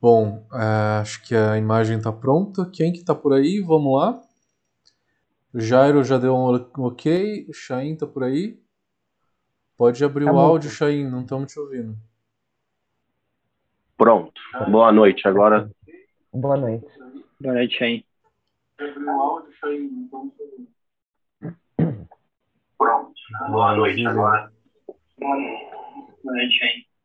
Bom, é, acho que a imagem está pronta. Quem que está por aí? Vamos lá. Jairo já deu um ok. Chain está por aí. Pode abrir tá o áudio, Chain. Não estamos te ouvindo. Pronto. Boa noite. Agora. Boa noite. Boa noite, Chain. Pronto. Boa noite. Agora. Boa noite, Chain.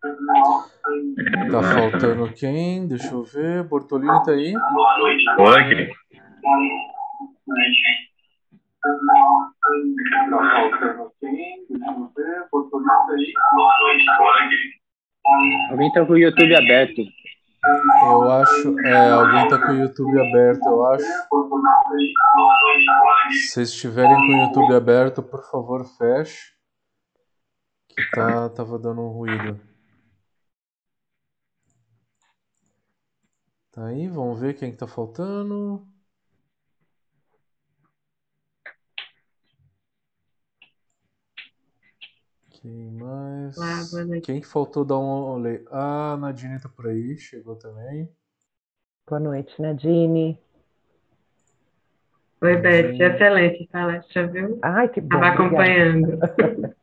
Tá faltando quem? Deixa eu ver. Bortolini tá aí? Boa noite. Oi, querido. Tá faltando quem? Deixa eu ver. Bortolini tá aí? Boa noite. Alguém tá com o YouTube aberto. Eu acho. É, alguém tá com o YouTube aberto, eu acho. Se vocês estiverem com o YouTube aberto, por favor, feche. Que tá, tava dando um ruído. Tá aí, vamos ver quem que tá faltando. Quem mais? Ah, quem que faltou dar um olhei? Ah, a Nadine tá por aí, chegou também. Boa noite, Nadine. Oi, Beth, excelente palestra, viu? Ai, que bom. Estava acompanhando.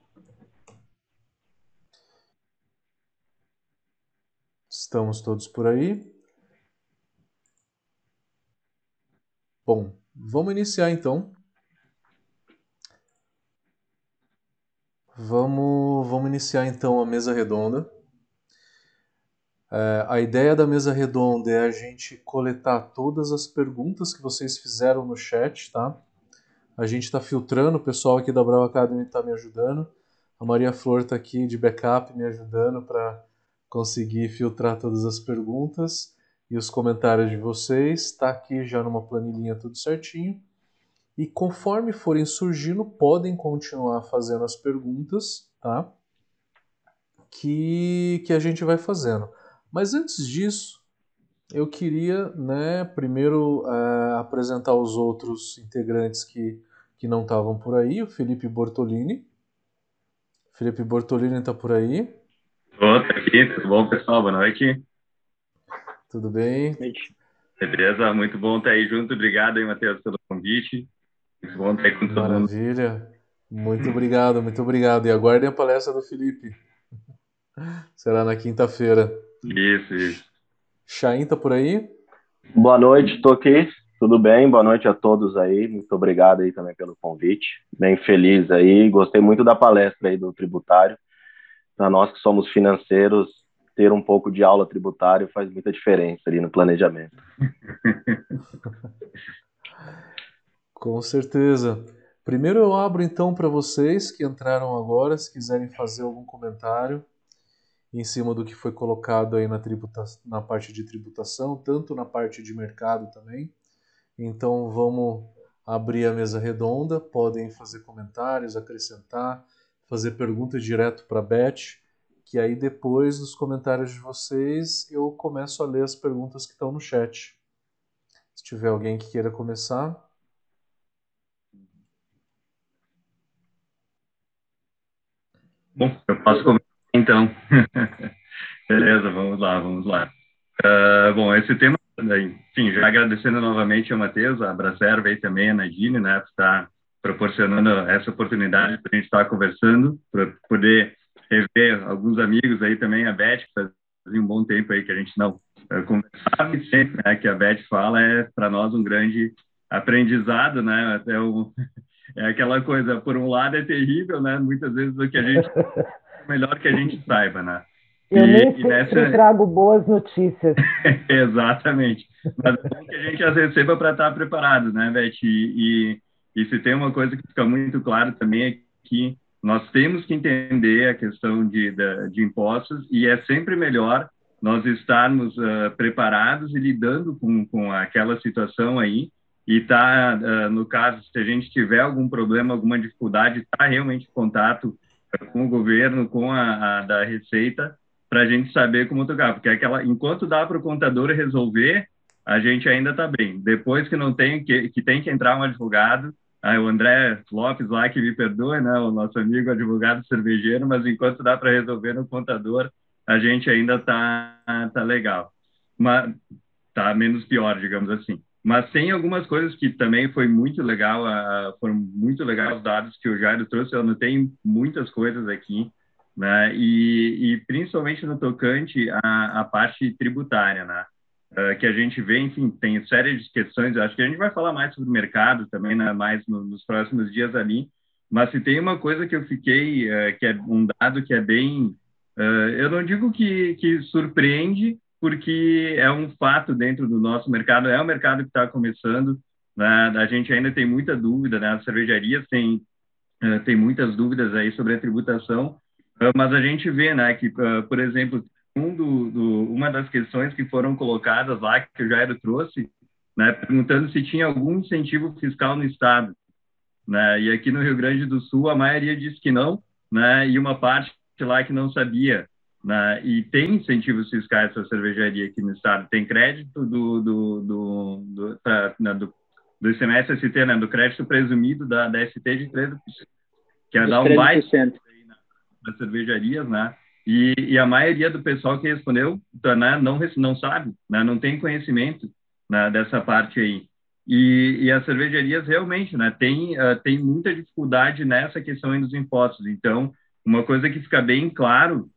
Estamos todos por aí. Bom, vamos iniciar então. Vamos, vamos iniciar então a mesa redonda. É, a ideia da mesa redonda é a gente coletar todas as perguntas que vocês fizeram no chat, tá? A gente está filtrando, o pessoal aqui da Brava Academy está me ajudando. A Maria Flor está aqui de backup me ajudando para conseguir filtrar todas as perguntas e os comentários de vocês. Está aqui já numa planilhinha tudo certinho. E conforme forem surgindo, podem continuar fazendo as perguntas, tá? Que, que a gente vai fazendo. Mas antes disso, eu queria, né, primeiro é, apresentar os outros integrantes que, que não estavam por aí. O Felipe Bortolini. Felipe Bortolini está por aí. Tô, aqui. Tudo bom, pessoal? Boa noite. Tudo bem? Beleza, muito bom estar aí junto. Obrigado aí, Matheus, pelo convite. Muito bom estar aí com todo Maravilha. mundo. Muito obrigado, muito obrigado. E aguardem a palestra do Felipe. Será na quinta-feira. Isso, isso. Chain tá por aí? Boa noite, estou aqui. Tudo bem? Boa noite a todos aí. Muito obrigado aí também pelo convite. Bem feliz aí. Gostei muito da palestra aí do tributário. Para nós que somos financeiros, ter um pouco de aula tributária faz muita diferença ali no planejamento. Com certeza. Primeiro eu abro então para vocês que entraram agora, se quiserem fazer algum comentário em cima do que foi colocado aí na, tributa na parte de tributação, tanto na parte de mercado também. Então vamos abrir a mesa redonda, podem fazer comentários, acrescentar, fazer perguntas direto para a Beth que aí depois dos comentários de vocês eu começo a ler as perguntas que estão no chat. Se tiver alguém que queira começar. Bom, eu posso começar então. Beleza, vamos lá, vamos lá. Uh, bom, esse tema, enfim, já agradecendo novamente ao Matheus, a Bracerva e também a Nadine, né, por estar proporcionando essa oportunidade para a gente estar conversando, para poder rever alguns amigos aí também, a Beth, que fazia um bom tempo aí que a gente não uh, conversava, e sempre, né, que a Beth fala é para nós um grande aprendizado, né, até o, é aquela coisa, por um lado é terrível, né, muitas vezes o que a gente, melhor que a gente saiba, né. Eu e, nem sempre nessa... trago boas notícias. Exatamente. Mas é que a gente as receba para estar preparado, né, Beth? E, e, e se tem uma coisa que fica muito claro também é que nós temos que entender a questão de, de, de impostos e é sempre melhor nós estarmos uh, preparados e lidando com, com aquela situação aí e tá uh, no caso se a gente tiver algum problema alguma dificuldade tá realmente em contato com o governo com a, a da receita para a gente saber como tocar porque aquela enquanto dá para o contador resolver a gente ainda está bem. Depois que não tem que, que tem que entrar um advogado ah, o André Lopes lá que me perdoe, né, o nosso amigo advogado cervejeiro, mas enquanto dá para resolver no contador, a gente ainda tá tá legal. mas tá menos pior, digamos assim. Mas tem algumas coisas que também foi muito legal, foram muito legais os dados que o Jairo trouxe. Eu anotei muitas coisas aqui, né? E, e principalmente no tocante à, à parte tributária, né? Uh, que a gente vê, enfim, tem série de questões. Acho que a gente vai falar mais sobre o mercado também, né? Mais no, nos próximos dias ali. Mas se tem uma coisa que eu fiquei, uh, que é um dado que é bem, eu não digo que, que surpreende, porque é um fato dentro do nosso mercado, é um mercado que está começando, né? a gente ainda tem muita dúvida, né? as cervejarias têm, uh, tem muitas dúvidas aí sobre a tributação, uh, mas a gente vê né, que, uh, por exemplo, um do, do, uma das questões que foram colocadas lá, que o Jairo trouxe, né, perguntando se tinha algum incentivo fiscal no Estado. Né? E aqui no Rio Grande do Sul, a maioria disse que não, né? e uma parte lá que não sabia. Né? E tem incentivos fiscais para a cervejaria aqui no estado. Tem crédito do, do, do, do, pra, né, do, do ICMS ST, né? do crédito presumido da, da ST de 13%, que é dar um baixo nas cervejarias, né? E, e, a maioria do pessoal que respondeu tá, né, não, não sabe, né, não tem conhecimento né, dessa parte aí. E, e, as cervejarias realmente né, tem, uh, tem muita dificuldade nessa questão dos impostos. Então, uma coisa que fica bem claro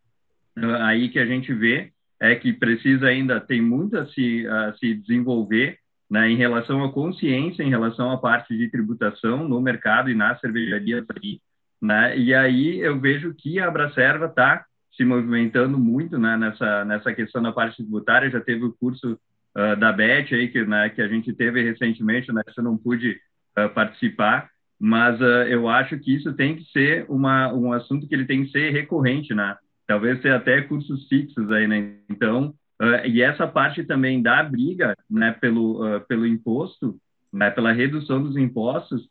aí que a gente vê é que precisa ainda, tem muito a se, a se desenvolver né, em relação à consciência, em relação à parte de tributação no mercado e nas cervejarias aqui. Né? E aí eu vejo que a Abracerva está se movimentando muito né, nessa, nessa questão da parte tributária, já teve o curso uh, da BET aí, que, né, que a gente teve recentemente, né, eu não pude uh, participar, mas uh, eu acho que isso tem que ser uma, um assunto que ele tem que ser recorrente, né? talvez ter até cursos fixos aí, né? Então, e essa parte também da briga, né, pelo, pelo imposto, né, pela redução dos impostos,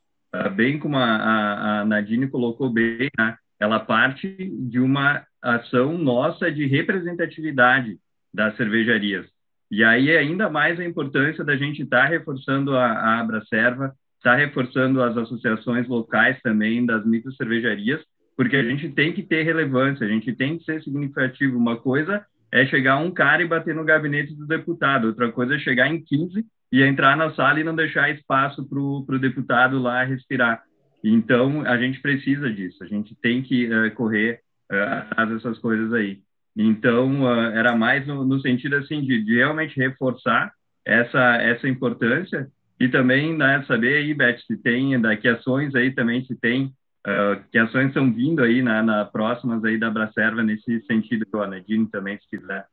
bem como a, a, a, Nadine colocou bem, né, ela parte de uma ação nossa de representatividade das cervejarias. E aí ainda mais a importância da gente estar tá reforçando a, a Abracerva, estar tá reforçando as associações locais também das micro cervejarias, porque a gente tem que ter relevância, a gente tem que ser significativo. Uma coisa é chegar um cara e bater no gabinete do deputado, outra coisa é chegar em 15 e entrar na sala e não deixar espaço para o deputado lá respirar. Então, a gente precisa disso, a gente tem que uh, correr uh, dessas coisas aí. Então, uh, era mais no, no sentido assim de, de, realmente reforçar essa, essa importância e também né, saber aí, Beth, se tem daqui ações aí também, se tem Uh, que ações estão vindo aí na, na, próximas aí da Bracerva nesse sentido, o Anadine também, se quiser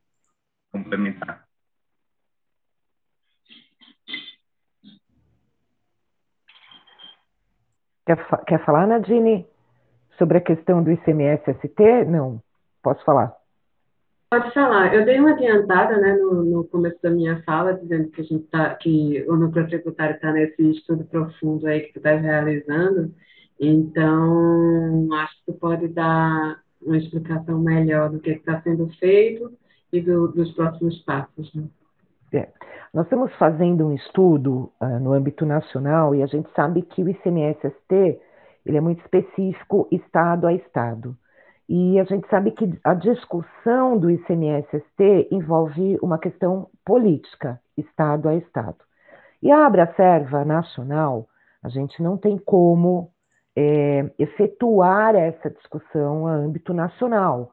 complementar. Quer, quer falar, Nadine, sobre a questão do ICMS-ST? Não, posso falar. Pode falar. Eu dei uma adiantada né, no, no começo da minha fala, dizendo que, a gente tá, que o núcleo tributário está nesse estudo profundo aí que tu está realizando, então, acho que tu pode dar uma explicação melhor do que está sendo feito e do, dos próximos passos. Né? É. Nós estamos fazendo um estudo uh, no âmbito nacional e a gente sabe que o ICMS-ST ele é muito específico estado a estado. E a gente sabe que a discussão do ICMS-ST envolve uma questão política, estado a estado. E a Abracerva Nacional, a gente não tem como é, efetuar essa discussão a âmbito nacional,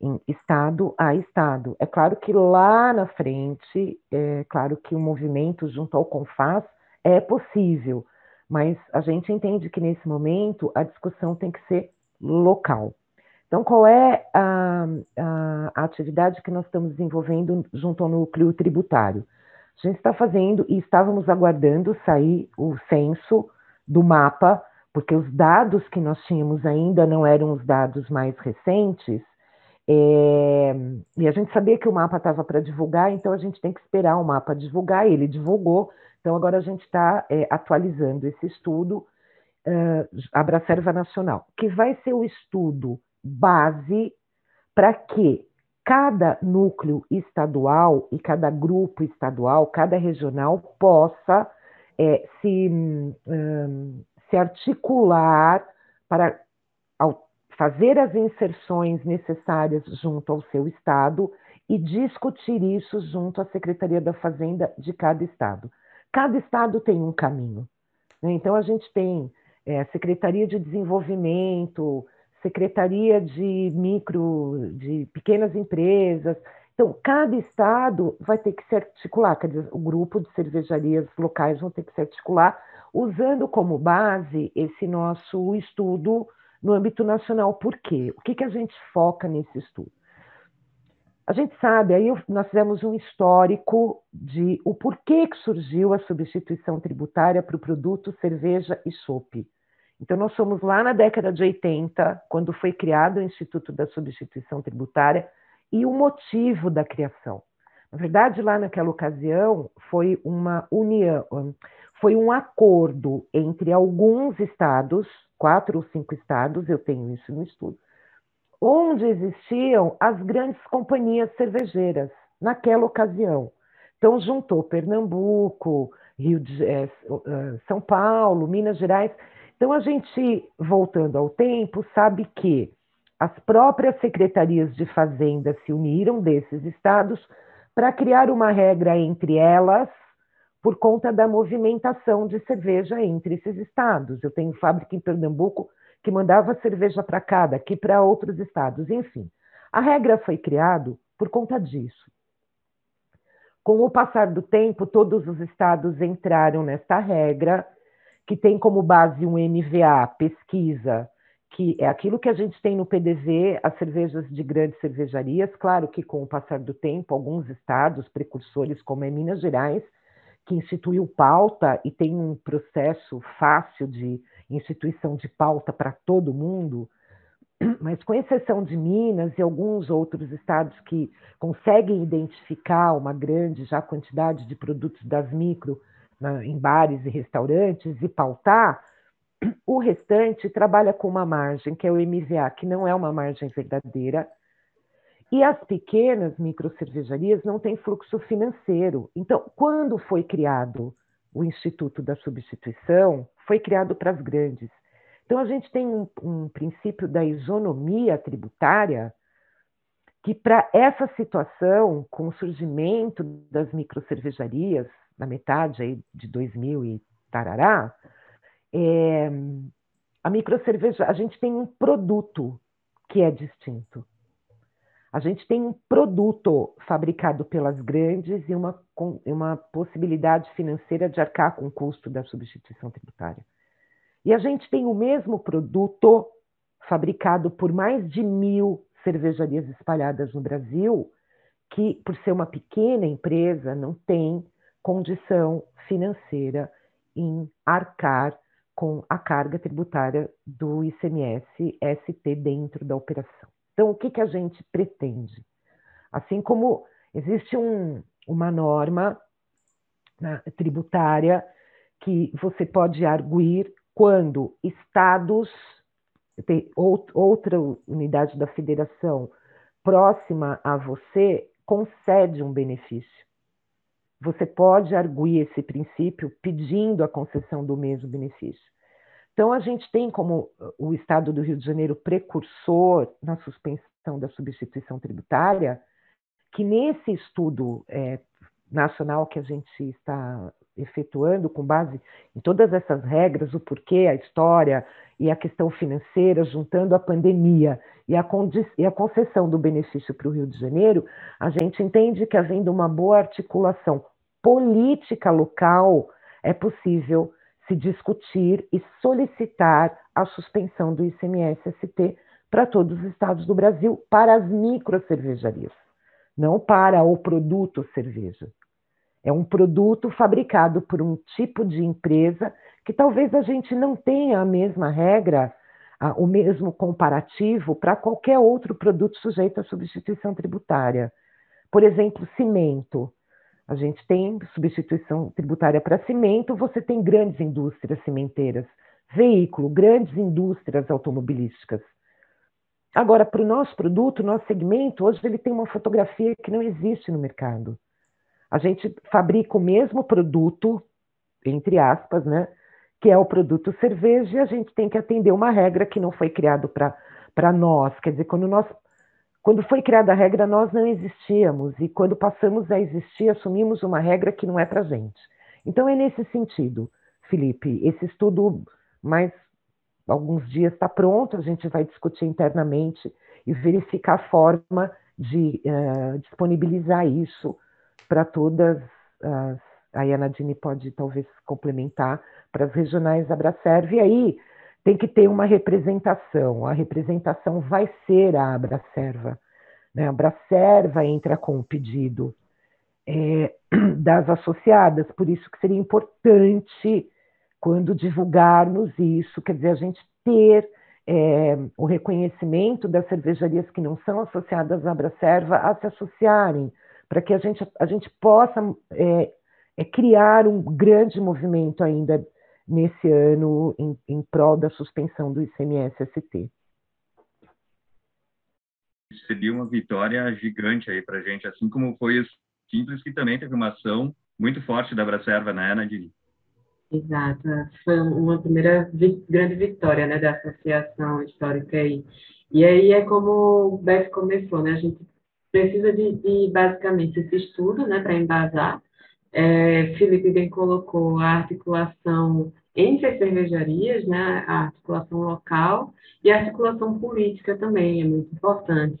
em estado a estado. É claro que lá na frente, é claro que o movimento junto ao CONFAS é possível, mas a gente entende que nesse momento a discussão tem que ser local. Então, qual é a, a, atividade que nós estamos desenvolvendo junto ao núcleo tributário? A gente está fazendo e estávamos aguardando sair o censo do mapa porque os dados que nós tínhamos ainda não eram os dados mais recentes, é, e a gente sabia que o mapa estava para divulgar, então a gente tem que esperar o mapa divulgar, ele divulgou, então agora a gente está é, atualizando esse estudo, uh, Abracerva Nacional, que vai ser o estudo base para que cada núcleo estadual e cada grupo estadual, cada regional possa é, se um, se articular para fazer as inserções necessárias junto ao seu Estado e discutir isso junto à Secretaria da Fazenda de cada estado. Cada estado tem um caminho. Né? Então, a gente tem é, Secretaria de Desenvolvimento, Secretaria de Micro, de Pequenas Empresas. Então, cada estado vai ter que se articular, quer dizer, o grupo de cervejarias locais vão ter que se articular, usando como base esse nosso estudo no âmbito nacional. Por quê? O que, que a gente foca nesse estudo? A gente sabe, aí nós fizemos um histórico de o porquê que surgiu a substituição tributária para o produto cerveja e chope. Então, nós somos lá na década de 80, quando foi criado o Instituto da Substituição Tributária, e o motivo da criação. Na verdade, lá naquela ocasião, foi uma união, foi um acordo entre alguns estados, quatro ou cinco estados, eu tenho isso no estudo, onde existiam as grandes companhias cervejeiras naquela ocasião. Então, juntou Pernambuco, Rio de é, São Paulo, Minas Gerais. Então, a gente, voltando ao tempo, sabe que as próprias secretarias de Fazenda se uniram desses estados para criar uma regra entre elas, por conta da movimentação de cerveja entre esses estados. Eu tenho fábrica em Pernambuco que mandava cerveja para cá, daqui para outros estados, enfim. A regra foi criada por conta disso. Com o passar do tempo, todos os estados entraram nesta regra, que tem como base um MVA, pesquisa, que é aquilo que a gente tem no PDV, as cervejas de grandes cervejarias. Claro que com o passar do tempo, alguns estados precursores, como é Minas Gerais, que instituiu pauta e tem um processo fácil de instituição de pauta para todo mundo, mas com exceção de Minas e alguns outros estados que conseguem identificar uma grande já quantidade de produtos das micro na, em bares e restaurantes e pautar, o restante trabalha com uma margem, que é o MVA, que não é uma margem verdadeira, e as pequenas microcervejarias não têm fluxo financeiro. Então, quando foi criado o Instituto da Substituição, foi criado para as grandes. Então, a gente tem um, um princípio da isonomia tributária que, para essa situação, com o surgimento das microcervejarias, na metade aí de 2000 e tarará, é, a microcerveja, a gente tem um produto que é distinto. A gente tem um produto fabricado pelas grandes e uma, uma possibilidade financeira de arcar com o custo da substituição tributária. E a gente tem o mesmo produto fabricado por mais de mil cervejarias espalhadas no Brasil, que, por ser uma pequena empresa, não tem condição financeira em arcar com a carga tributária do ICMS ST dentro da operação. Então, o que, que a gente pretende? Assim como existe um, uma norma né, tributária que você pode arguir quando estados, outra unidade da federação próxima a você, concede um benefício. Você pode arguir esse princípio pedindo a concessão do mesmo benefício. Então, a gente tem como o Estado do Rio de Janeiro precursor na suspensão da substituição tributária, que nesse estudo é, nacional que a gente está efetuando, com base em todas essas regras, o porquê, a história e a questão financeira, juntando a pandemia e a, e a concessão do benefício para o Rio de Janeiro, a gente entende que, havendo uma boa articulação política local, é possível se discutir e solicitar a suspensão do ICMS-ST para todos os estados do Brasil, para as microcervejarias, não para o produto cerveja. É um produto fabricado por um tipo de empresa que talvez a gente não tenha a mesma regra, o mesmo comparativo para qualquer outro produto sujeito à substituição tributária. Por exemplo, cimento. A gente tem substituição tributária para cimento, você tem grandes indústrias cimenteiras, veículo, grandes indústrias automobilísticas. Agora, para o nosso produto, nosso segmento, hoje ele tem uma fotografia que não existe no mercado. A gente fabrica o mesmo produto, entre aspas, né? Que é o produto cerveja, e a gente tem que atender uma regra que não foi criado para nós. Quer dizer, quando nós quando foi criada a regra, nós não existíamos, e quando passamos a existir, assumimos uma regra que não é para gente. Então, é nesse sentido, Felipe, esse estudo, mais alguns dias está pronto, a gente vai discutir internamente e verificar a forma de uh, disponibilizar isso para todas as. A Nadine pode talvez complementar para as regionais da Abracerv, e aí tem que ter uma representação. A representação vai ser a Abracerva. Né? A Abracerva entra com o pedido é, das associadas, por isso que seria importante, quando divulgarmos isso, quer dizer, a gente ter é, o reconhecimento das cervejarias que não são associadas à Abracerva a se associarem, para que a gente, a gente possa é, é, criar um grande movimento ainda nesse ano em, em prol da suspensão do ICMS-ST. Seria uma vitória gigante aí para a gente, assim como foi o Simples, que também teve uma ação muito forte da Bracerva, né, Nadine? Exato, foi uma primeira vi grande vitória né, da associação histórica aí. E aí é como o Beth começou, né? A gente precisa de, de basicamente esse estudo né, para embasar. É, Felipe bem colocou a articulação entre as cervejarias, né, a articulação local e a articulação política também é muito importante.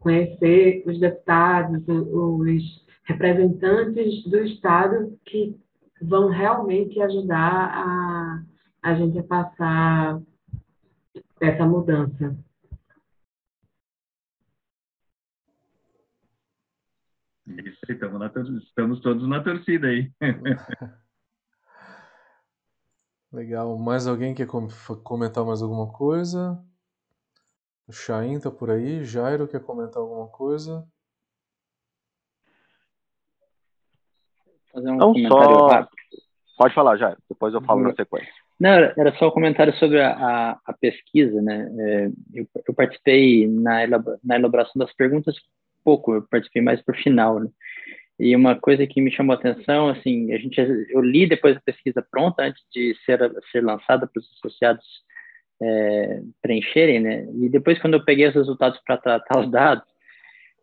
Conhecer os deputados, os representantes do Estado que vão realmente ajudar a, a gente a passar essa mudança. Isso, estamos, na, estamos todos na torcida aí. Legal. Mais alguém quer comentar mais alguma coisa? O Chain tá por aí. Jairo quer comentar alguma coisa? Fazer um Não comentário só... rápido. Pode falar, Jairo. Depois eu falo na sequência. Não, era só um comentário sobre a, a, a pesquisa, né? É, eu, eu, participei na, na elaboração das perguntas pouco, eu participei mais por final, né? E uma coisa que me chamou a atenção, assim, a gente, eu li depois da pesquisa pronta, antes de ser, ser lançada para os associados é, preencherem, né? E depois, quando eu peguei os resultados para tratar os dados,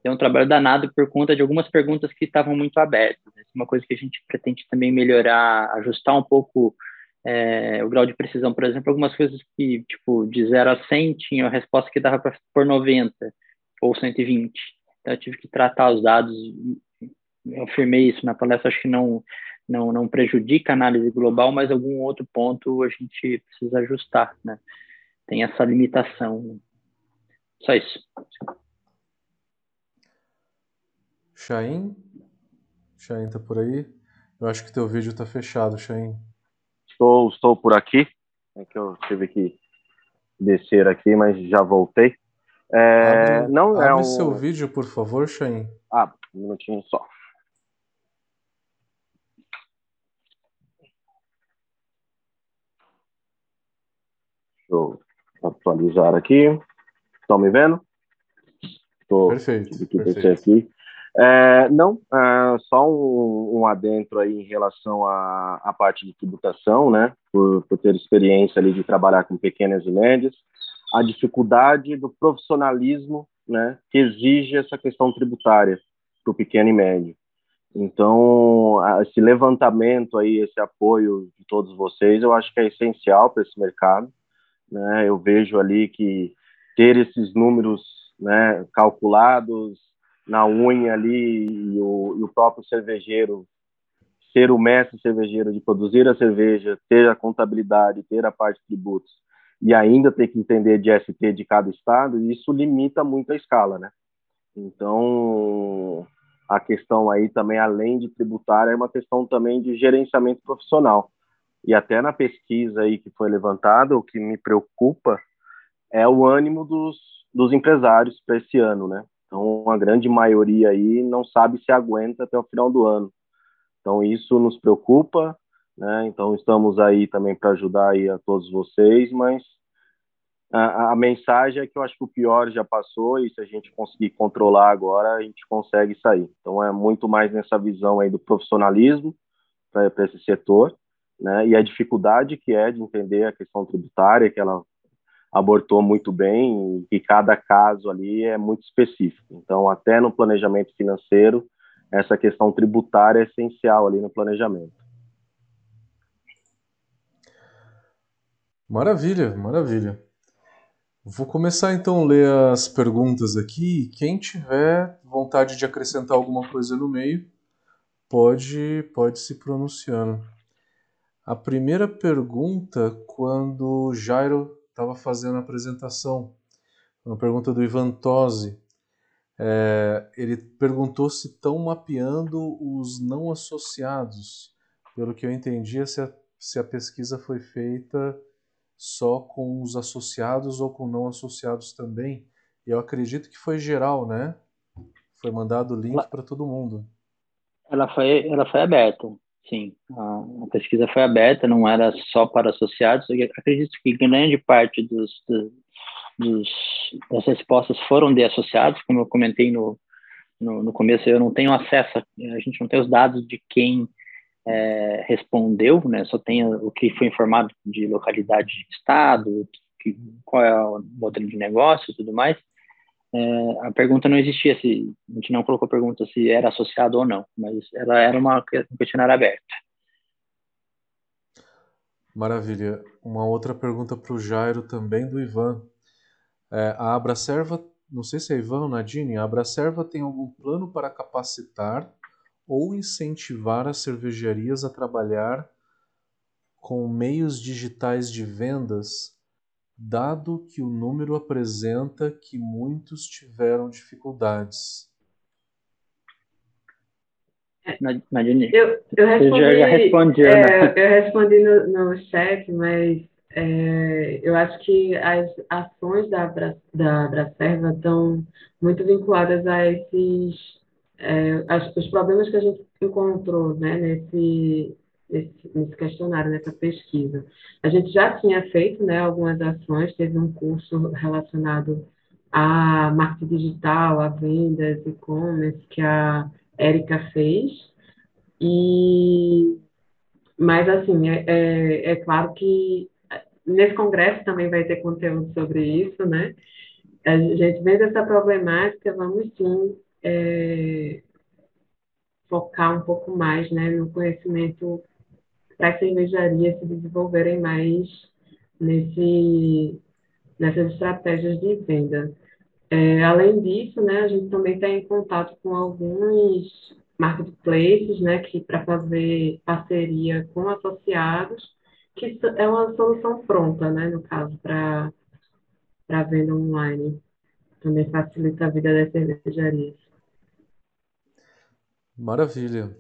é um trabalho danado por conta de algumas perguntas que estavam muito abertas. Né? Uma coisa que a gente pretende também melhorar, ajustar um pouco é, o grau de precisão. Por exemplo, algumas coisas que, tipo, de 0 a 100 tinha a resposta que dava para por 90 ou 120. Então, eu tive que tratar os dados eu afirmei isso na palestra, acho que não, não, não prejudica a análise global, mas algum outro ponto a gente precisa ajustar, né? Tem essa limitação. Só isso. Chain? Chain tá por aí? Eu acho que teu vídeo tá fechado, Chain. Estou, estou por aqui. É que eu tive que descer aqui, mas já voltei. É, abre, não é abre é um... seu vídeo, por favor, Chain. Ah, um minutinho só. Deixa eu atualizar aqui. Estão me vendo? Tô, perfeito. Perfeito. Aqui. É, não, é, só um, um adentro aí em relação à, à parte de tributação, né? Por, por ter experiência ali de trabalhar com pequenas e médias, a dificuldade do profissionalismo, né? Que exige essa questão tributária para o pequeno e médio. Então, esse levantamento aí, esse apoio de todos vocês, eu acho que é essencial para esse mercado né? Eu vejo ali que ter esses números, né, calculados na unha ali e o, e o próprio cervejeiro ser o mestre cervejeiro de produzir a cerveja, ter a contabilidade, ter a parte de tributos e ainda ter que entender de ST de cada estado, isso limita muito a escala, né? Então, a questão aí também, além de tributária, é uma questão também de gerenciamento profissional. E até na pesquisa aí que foi levantada, o que me preocupa é o ânimo dos, dos empresários para esse ano, né? Então, a grande maioria aí não sabe se aguenta até o final do ano. Então, isso nos preocupa, né? Então, estamos aí também para ajudar aí a todos vocês, mas a, a, mensagem é que eu acho que o pior já passou e se a gente conseguir controlar agora, a gente consegue sair. Então, é muito mais nessa visão aí do profissionalismo para esse setor, né, e a dificuldade que é de entender a questão tributária, que ela abortou muito bem e cada caso ali é muito específico. Então, até no planejamento financeiro, essa questão tributária é essencial ali no planejamento. Maravilha, maravilha. Vou começar então a ler as perguntas aqui. Quem tiver vontade de acrescentar alguma coisa no meio, pode, pode se pronunciando. A primeira pergunta, quando o Jairo estava fazendo a apresentação, uma pergunta do Ivan Tosi. É, ele perguntou se estão mapeando os não associados. Pelo que eu entendi, se a, se a pesquisa foi feita só com os associados ou com não associados também. E eu acredito que foi geral, né? Foi mandado o link para todo mundo. Ela foi, ela foi aberta, sim. A, a, pesquisa foi aberta, não era só para associados. Eu acredito que grande parte dos, dos das respostas foram de associados, como eu comentei no, no, no, começo, eu não tenho acesso, a gente não tem os dados de quem é, respondeu, né? Só tem o que foi informado de localidade de estado, que, qual é o modelo de negócio e tudo mais. É, a pergunta não existia se a gente não colocou pergunta se era associado ou não, mas ela era uma um questionário aberto. Maravilha. Uma outra pergunta para o Jairo também do Ivan. É, a Abracerva, não sei se é Ivan ou Nadine, a Abracerva tem algum plano para capacitar ou incentivar as cervejarias a trabalhar com meios digitais de vendas, dado que o número apresenta que muitos tiveram dificuldades? Nadine, eu, eu respondi, já, é, né? eu respondi no, no chat, mas é, eu acho que as ações da, da Abracerva estão muito vinculadas a esses é, as, os problemas que a gente encontrou né, nesse, nesse, nesse, questionário, nessa pesquisa. A gente já tinha feito né, algumas ações, teve um curso relacionado a marketing digital, a vendas, e-commerce, que a Érica fez. E, mas, assim, é, é, é claro que nesse congresso também vai ter conteúdo sobre isso, né? A gente vendo essa problemática, vamos sim é, focar um pouco mais né, no conhecimento para as cervejarias se desenvolverem mais nesse, nessas estratégias de venda. É, além disso, né, a gente também está em contato com alguns marketplaces, né, para fazer parceria com associados que é uma solução pronta, né, no caso, para venda online. Também facilita a vida das cervejarias. Maravilha.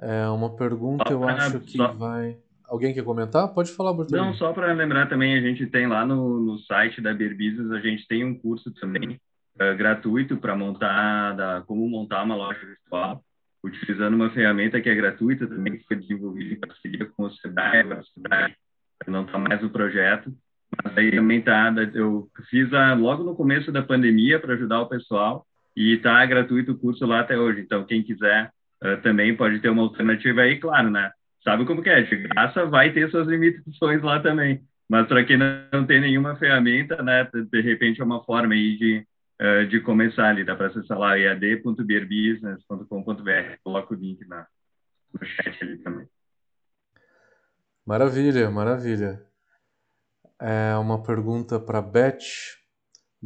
É uma pergunta, eu acho que só... vai. Alguém quer comentar? Pode falar, Bertolini. Não, só para lembrar também, a gente tem lá no, no site da Beer Business, a gente tem um curso também uh, gratuito para montar, da, como montar uma loja virtual utilizando uma ferramenta que é gratuita também, que foi desenvolvida em parceria com o Sebrae, a Sebrae não está mais no projeto, mas aí também está, eu fiz a, logo no começo da pandemia para ajudar o pessoal e está gratuito o curso lá até hoje, então quem quiser uh, também pode ter uma alternativa aí, claro, né? Sabe como que é? De graça vai ter suas limitações lá também, mas para quem não tem nenhuma ferramenta, né, de repente é uma forma aí de uh, de começar ali. Dá para acessar lá ead.beerbusiness.com.br. Coloca o link na, no chat ali também. Maravilha, maravilha. É uma pergunta para Beth,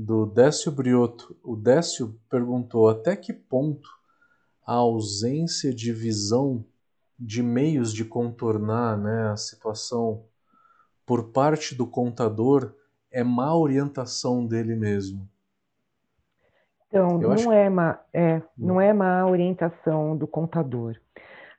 do Décio Brioto. O Décio perguntou até que ponto a ausência de visão de meios de contornar né, a situação por parte do contador é má orientação dele mesmo. Então, não, é má, é, não é má orientação do contador.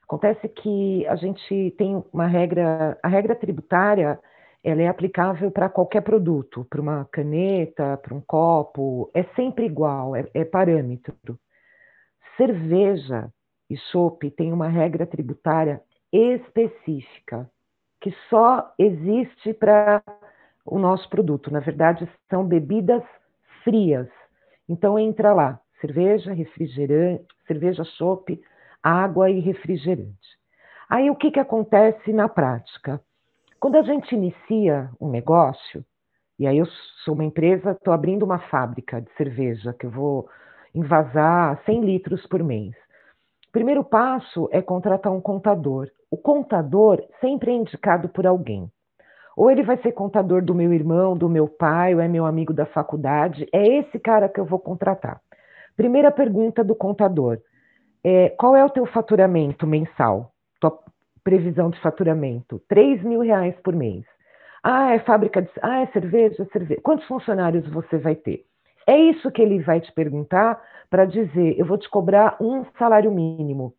Acontece que a gente tem uma regra, a regra tributária, ela é aplicável para qualquer produto, para uma caneta, para um copo, é sempre igual, é, é parâmetro. Cerveja e chopp tem uma regra tributária específica, que só existe para o nosso produto. Na verdade, são bebidas frias. Então entra lá, cerveja, refrigerante, cerveja chopp, água e refrigerante. Aí o que, que acontece na prática? Quando a gente inicia um negócio, E aí eu sou uma empresa, estou abrindo uma fábrica de cerveja que eu vou envasar 100 litros por mês. O primeiro passo é contratar um contador. O contador sempre é indicado por alguém. Ou ele vai ser contador do meu irmão, do meu pai, ou é meu amigo da faculdade. É esse cara que eu vou contratar. Primeira pergunta do contador: é, qual é o teu faturamento mensal? Tua previsão de faturamento? 3 mil reais por mês. Ah, é fábrica de. Ah, é cerveja, cerveja. Quantos funcionários você vai ter? É isso que ele vai te perguntar para dizer: eu vou te cobrar um salário mínimo.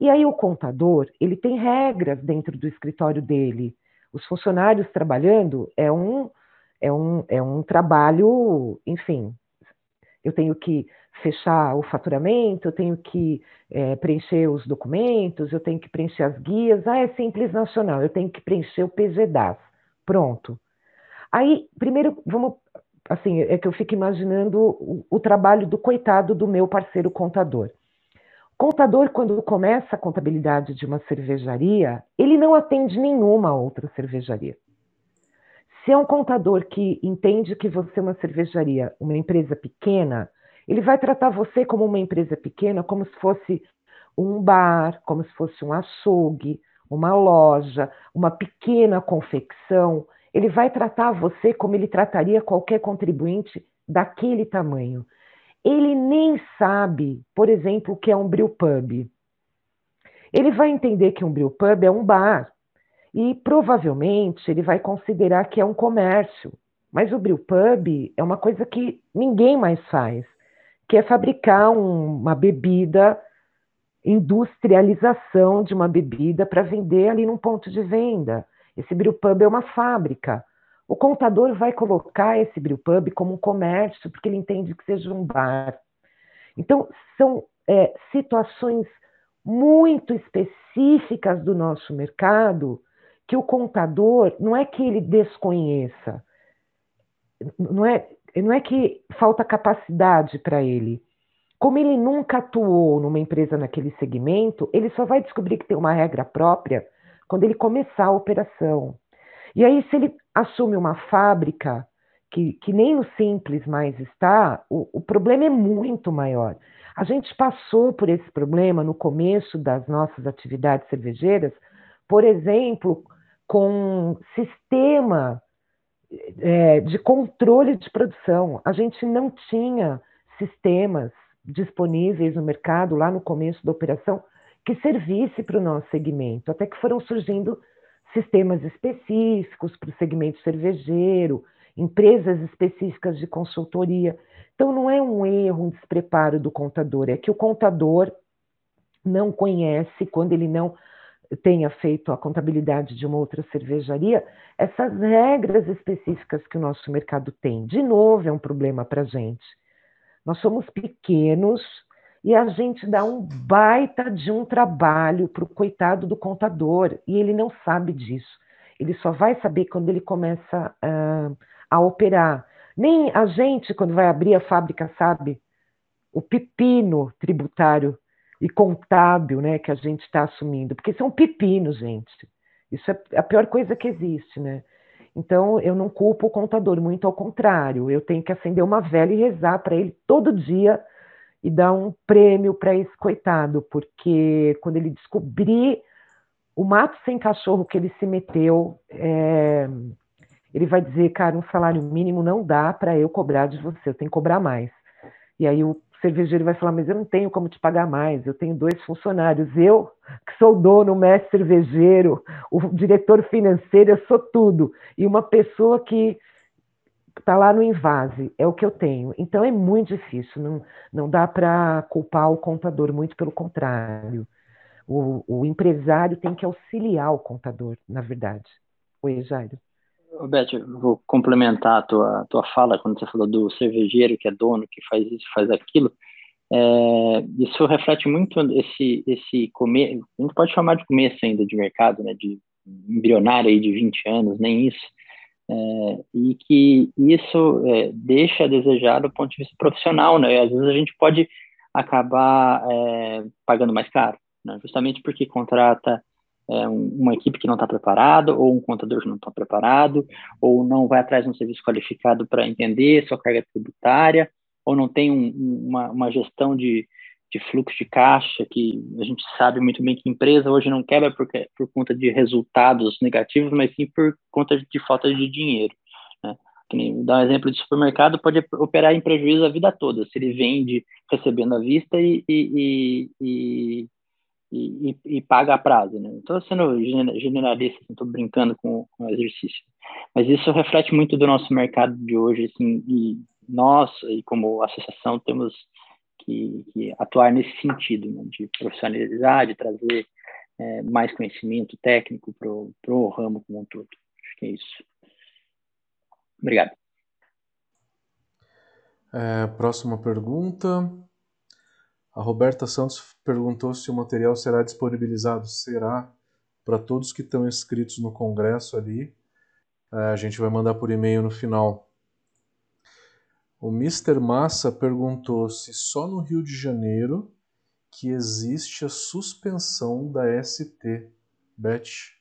E aí o contador, ele tem regras dentro do escritório dele. Os funcionários trabalhando é um é um, é um trabalho, enfim, eu tenho que fechar o faturamento, eu tenho que é, preencher os documentos, eu tenho que preencher as guias. Ah, é simples nacional, eu tenho que preencher o PGDAS. Pronto. Aí, primeiro, vamos. Assim, é que eu fico imaginando o, o trabalho do coitado do meu parceiro contador. Contador, quando começa a contabilidade de uma cervejaria, ele não atende nenhuma outra cervejaria. Se é um contador que entende que você é uma cervejaria, uma empresa pequena, ele vai tratar você como uma empresa pequena, como se fosse um bar, como se fosse um açougue, uma loja, uma pequena confecção, ele vai tratar você como ele trataria qualquer contribuinte daquele tamanho. Ele nem sabe, por exemplo, o que é um brewpub. Ele vai entender que um brewpub é um bar e provavelmente ele vai considerar que é um comércio. Mas o brewpub é uma coisa que ninguém mais faz, que é fabricar um, uma bebida industrialização de uma bebida para vender ali num ponto de venda. Esse brewpub é uma fábrica. O contador vai colocar esse brewpub como um comércio, porque ele entende que seja um bar. Então, são é, situações muito específicas do nosso mercado que o contador não é que ele desconheça, não é, não é que falta capacidade para ele, como ele nunca atuou numa empresa naquele segmento, ele só vai descobrir que tem uma regra própria quando ele começar a operação. E aí, se ele assume uma fábrica que, que nem no simples mais está, o, o problema é muito maior. A gente passou por esse problema no começo das nossas atividades cervejeiras, por exemplo, com sistema é, de controle de produção. A gente não tinha sistemas disponíveis no mercado lá no começo da operação que servisse para o nosso segmento, até que foram surgindo sistemas específicos para o segmento cervejeiro, empresas específicas de consultoria. Então não é um erro, um despreparo do contador, é que o contador não conhece quando ele não tenha feito a contabilidade de uma outra cervejaria, essas regras específicas que o nosso mercado tem. De novo, é um problema para a gente. Nós somos pequenos e a gente dá um baita de um trabalho para o coitado do contador e ele não sabe disso. Ele só vai saber quando ele começa uh, a operar. Nem a gente, quando vai abrir a fábrica, sabe o pepino tributário e contábil né, que a gente está assumindo, porque são pepinos, gente. Isso é a pior coisa que existe, né? Então, eu não culpo o contador, muito ao contrário, eu tenho que acender uma vela e rezar para ele todo dia e dar um prêmio para esse coitado, porque quando ele descobrir o mato sem cachorro que ele se meteu, é, ele vai dizer, cara, um salário mínimo não dá para eu cobrar de você, eu tenho que cobrar mais. E aí o cervejeiro vai falar, mas eu não tenho como te pagar mais, eu tenho dois funcionários, eu que sou dono, mestre cervejeiro, o diretor financeiro, eu sou tudo, e uma pessoa que está lá no invase, é o que eu tenho. Então é muito difícil, não, não dá para culpar o contador, muito pelo contrário. O, o empresário tem que auxiliar o contador, na verdade. Oi, Jairo. Beth, vou complementar a tua, tua fala quando você falou do cervejeiro que é dono, que faz isso, faz aquilo. É, isso reflete muito esse, esse começo, a gente pode chamar de começo ainda de mercado, né, de embrionário aí de 20 anos, nem isso, é, e que isso é, deixa a desejar do ponto de vista profissional, né, às vezes a gente pode acabar é, pagando mais caro, né, justamente porque contrata é, uma equipe que não está preparada, ou um contador que não está preparado, ou não vai atrás de um serviço qualificado para entender sua carga tributária, ou não tem um, uma, uma gestão de, de fluxo de caixa, que a gente sabe muito bem que empresa hoje não quebra porque, por conta de resultados negativos, mas sim por conta de falta de dinheiro. Né? Dar um exemplo de supermercado, pode operar em prejuízo a vida toda, se ele vende recebendo à vista e, e, e, e, e paga a prazo. Né? Estou sendo generalista, estou brincando com, com o exercício. Mas isso reflete muito do nosso mercado de hoje, assim, e nós, e como associação, temos que, que atuar nesse sentido, né? de profissionalizar, de trazer é, mais conhecimento técnico para o ramo como um todo. Acho que é isso. Obrigado. É, próxima pergunta. A Roberta Santos perguntou se o material será disponibilizado. Será para todos que estão inscritos no congresso ali. É, a gente vai mandar por e-mail no final. O Mr. Massa perguntou se só no Rio de Janeiro que existe a suspensão da ST. Beth.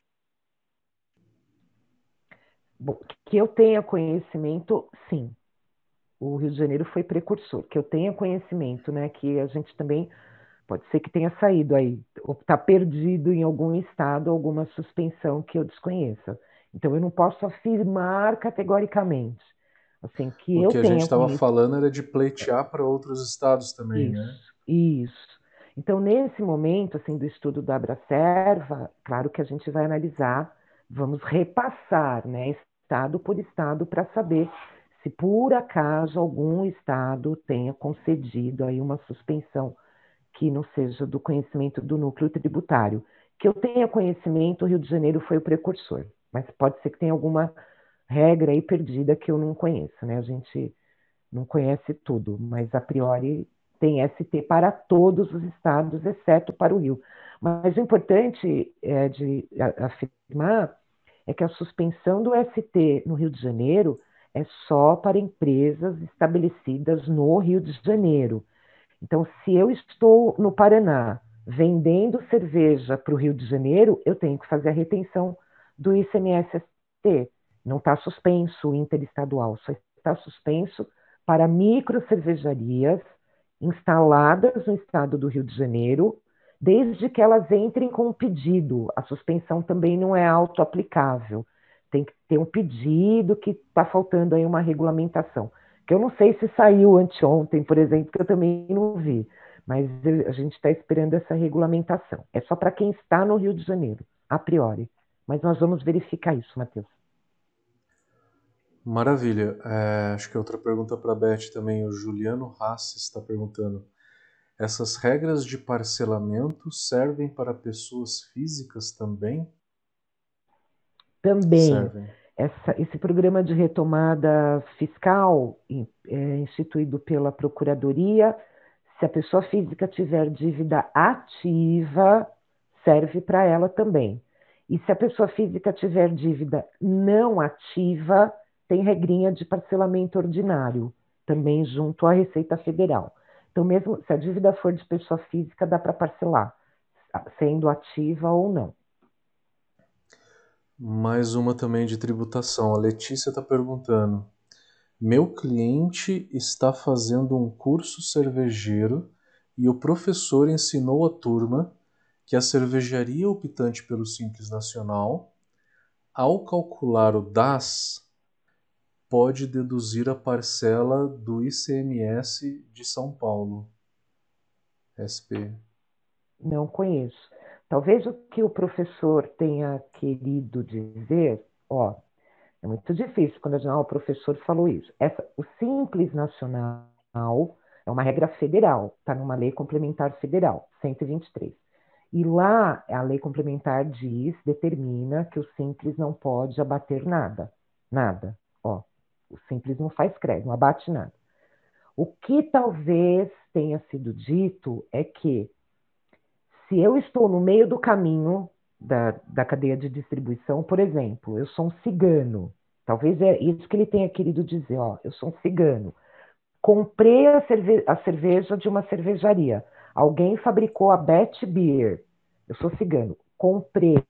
Bom, que eu tenha conhecimento, sim. O Rio de Janeiro foi precursor. Que eu tenha conhecimento, né? Que a gente também pode ser que tenha saído aí, ou está perdido em algum estado, alguma suspensão que eu desconheça. Então eu não posso afirmar categoricamente. Assim, que o eu que a gente estava falando era de pleitear para outros estados também, isso, né? Isso. Então, nesse momento assim, do estudo da Abracerva, claro que a gente vai analisar, vamos repassar né, estado por estado para saber se por acaso algum estado tenha concedido aí uma suspensão que não seja do conhecimento do núcleo tributário. Que eu tenha conhecimento, o Rio de Janeiro foi o precursor, mas pode ser que tenha alguma regra aí perdida que eu não conheço, né? A gente não conhece tudo, mas a priori tem ST para todos os estados, exceto para o Rio. Mas o importante é de afirmar é que a suspensão do ST no Rio de Janeiro é só para empresas estabelecidas no Rio de Janeiro. Então, se eu estou no Paraná vendendo cerveja para o Rio de Janeiro, eu tenho que fazer a retenção do ICMS-ST. Não está suspenso o interestadual, só está suspenso para micro cervejarias instaladas no estado do Rio de Janeiro, desde que elas entrem com um pedido. A suspensão também não é auto-aplicável. Tem que ter um pedido que está faltando aí uma regulamentação. Que eu não sei se saiu anteontem, por exemplo, que eu também não vi. Mas a gente está esperando essa regulamentação. É só para quem está no Rio de Janeiro, a priori. Mas nós vamos verificar isso, Matheus. Maravilha. É, acho que outra pergunta para a Beth também. O Juliano Rassi está perguntando: essas regras de parcelamento servem para pessoas físicas também? Também. Essa, esse programa de retomada fiscal é instituído pela Procuradoria, se a pessoa física tiver dívida ativa, serve para ela também. E se a pessoa física tiver dívida não ativa, tem regrinha de parcelamento ordinário, também junto à Receita Federal. Então, mesmo se a dívida for de pessoa física, dá para parcelar, sendo ativa ou não. Mais uma também de tributação. A Letícia está perguntando: meu cliente está fazendo um curso cervejeiro e o professor ensinou a turma que a cervejaria optante pelo Simples Nacional, ao calcular o DAS, pode deduzir a parcela do ICMS de São Paulo. SP. Não conheço. Talvez o que o professor tenha querido dizer, ó, é muito difícil quando ah, o professor falou isso. Essa, o Simples Nacional é uma regra federal, está numa lei complementar federal, 123. E lá a lei complementar diz, determina que o Simples não pode abater nada. Nada. Ó, o simples não faz crédito, não abate nada. O que talvez tenha sido dito é que se eu estou no meio do caminho da, da cadeia de distribuição, por exemplo, eu sou um cigano, talvez é isso que ele tenha querido dizer, ó, eu sou um cigano. Comprei a, cerve a cerveja de uma cervejaria. Alguém fabricou a Bet Beer. Eu sou cigano. comprei.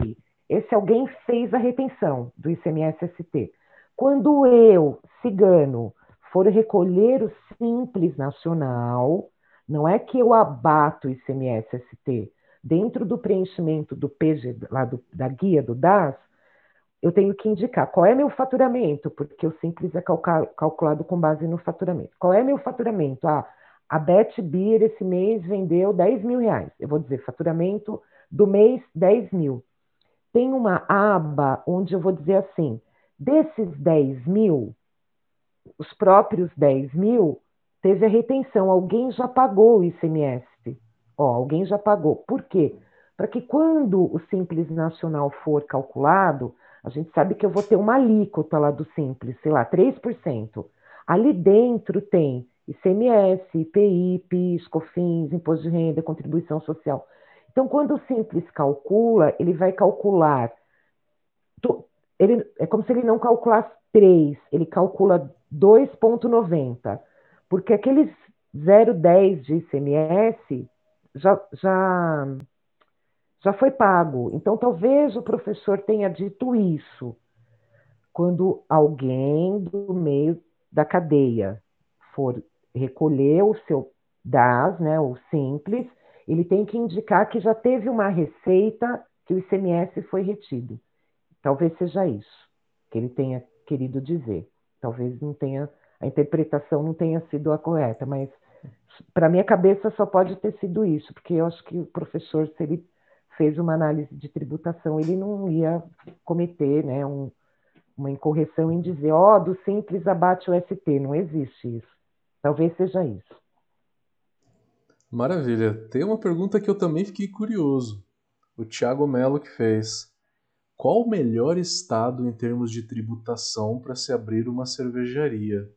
Esse alguém fez a retenção do ICMS-ST. Quando eu, cigano, for recolher o Simples Nacional, não é que eu abato o ICMS-ST. Dentro do preenchimento do PG, lá do, da guia do DAS, eu tenho que indicar qual é meu faturamento, porque o Simples é calculado com base no faturamento. Qual é meu faturamento? Ah, a Bet Beer esse mês vendeu 10 mil reais. Eu vou dizer faturamento do mês 10 mil. Tem uma aba onde eu vou dizer assim: desses 10 mil, os próprios 10 mil, teve a retenção, alguém já pagou o ICMS. Ó, alguém já pagou. Por quê? Para que quando o Simples Nacional for calculado, a gente sabe que eu vou ter uma alíquota lá do Simples, sei lá, 3%. Ali dentro tem ICMS, IPI, PIS, COFINS, Imposto de Renda, Contribuição Social. Então, quando o Simples calcula, ele vai calcular. Ele, é como se ele não calculasse 3, ele calcula 2,90, porque aqueles 0,10 de ICMS já, já, já foi pago. Então, talvez o professor tenha dito isso quando alguém do meio da cadeia for recolher o seu DAS, né, o simples, ele tem que indicar que já teve uma receita que o ICMS foi retido. Talvez seja isso que ele tenha querido dizer. Talvez não tenha a interpretação não tenha sido a correta, mas para minha cabeça só pode ter sido isso, porque eu acho que o professor, se ele fez uma análise de tributação, ele não ia cometer né, um, uma incorreção em dizer, ó, oh, do simples abate o ST, não existe isso. Talvez seja isso. Maravilha. Tem uma pergunta que eu também fiquei curioso. O Thiago Melo que fez. Qual o melhor estado em termos de tributação para se abrir uma cervejaria?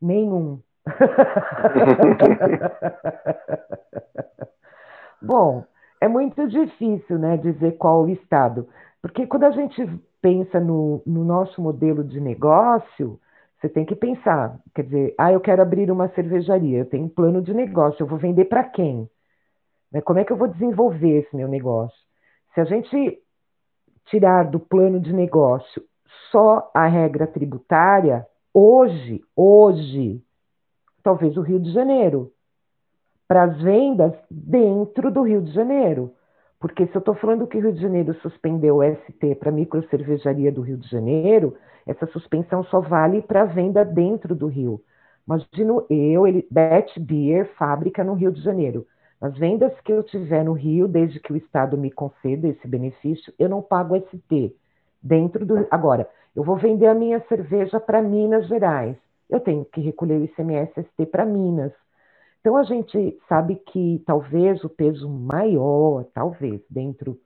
Nenhum. Bom, é muito difícil né, dizer qual o estado, porque quando a gente pensa no, no nosso modelo de negócio, você tem que pensar, quer dizer, ah, eu quero abrir uma cervejaria, eu tenho um plano de negócio, eu vou vender para quem? Né, como é que eu vou desenvolver esse meu negócio? Se a gente tirar do plano de negócio só a regra tributária, hoje, hoje, talvez o Rio de Janeiro, para as vendas dentro do Rio de Janeiro. Porque se eu estou falando que o Rio de Janeiro suspendeu o ST para a microcervejaria do Rio de Janeiro, essa suspensão só vale para venda dentro do Rio. Imagino eu, ele, Bet Beer, fábrica no Rio de Janeiro. As vendas que eu tiver no Rio, desde que o Estado me conceda esse benefício, eu não pago ST. Dentro do. Agora, eu vou vender a minha cerveja para Minas Gerais. Eu tenho que recolher o ICMS ST para Minas. Então a gente sabe que talvez o peso maior, talvez, dentro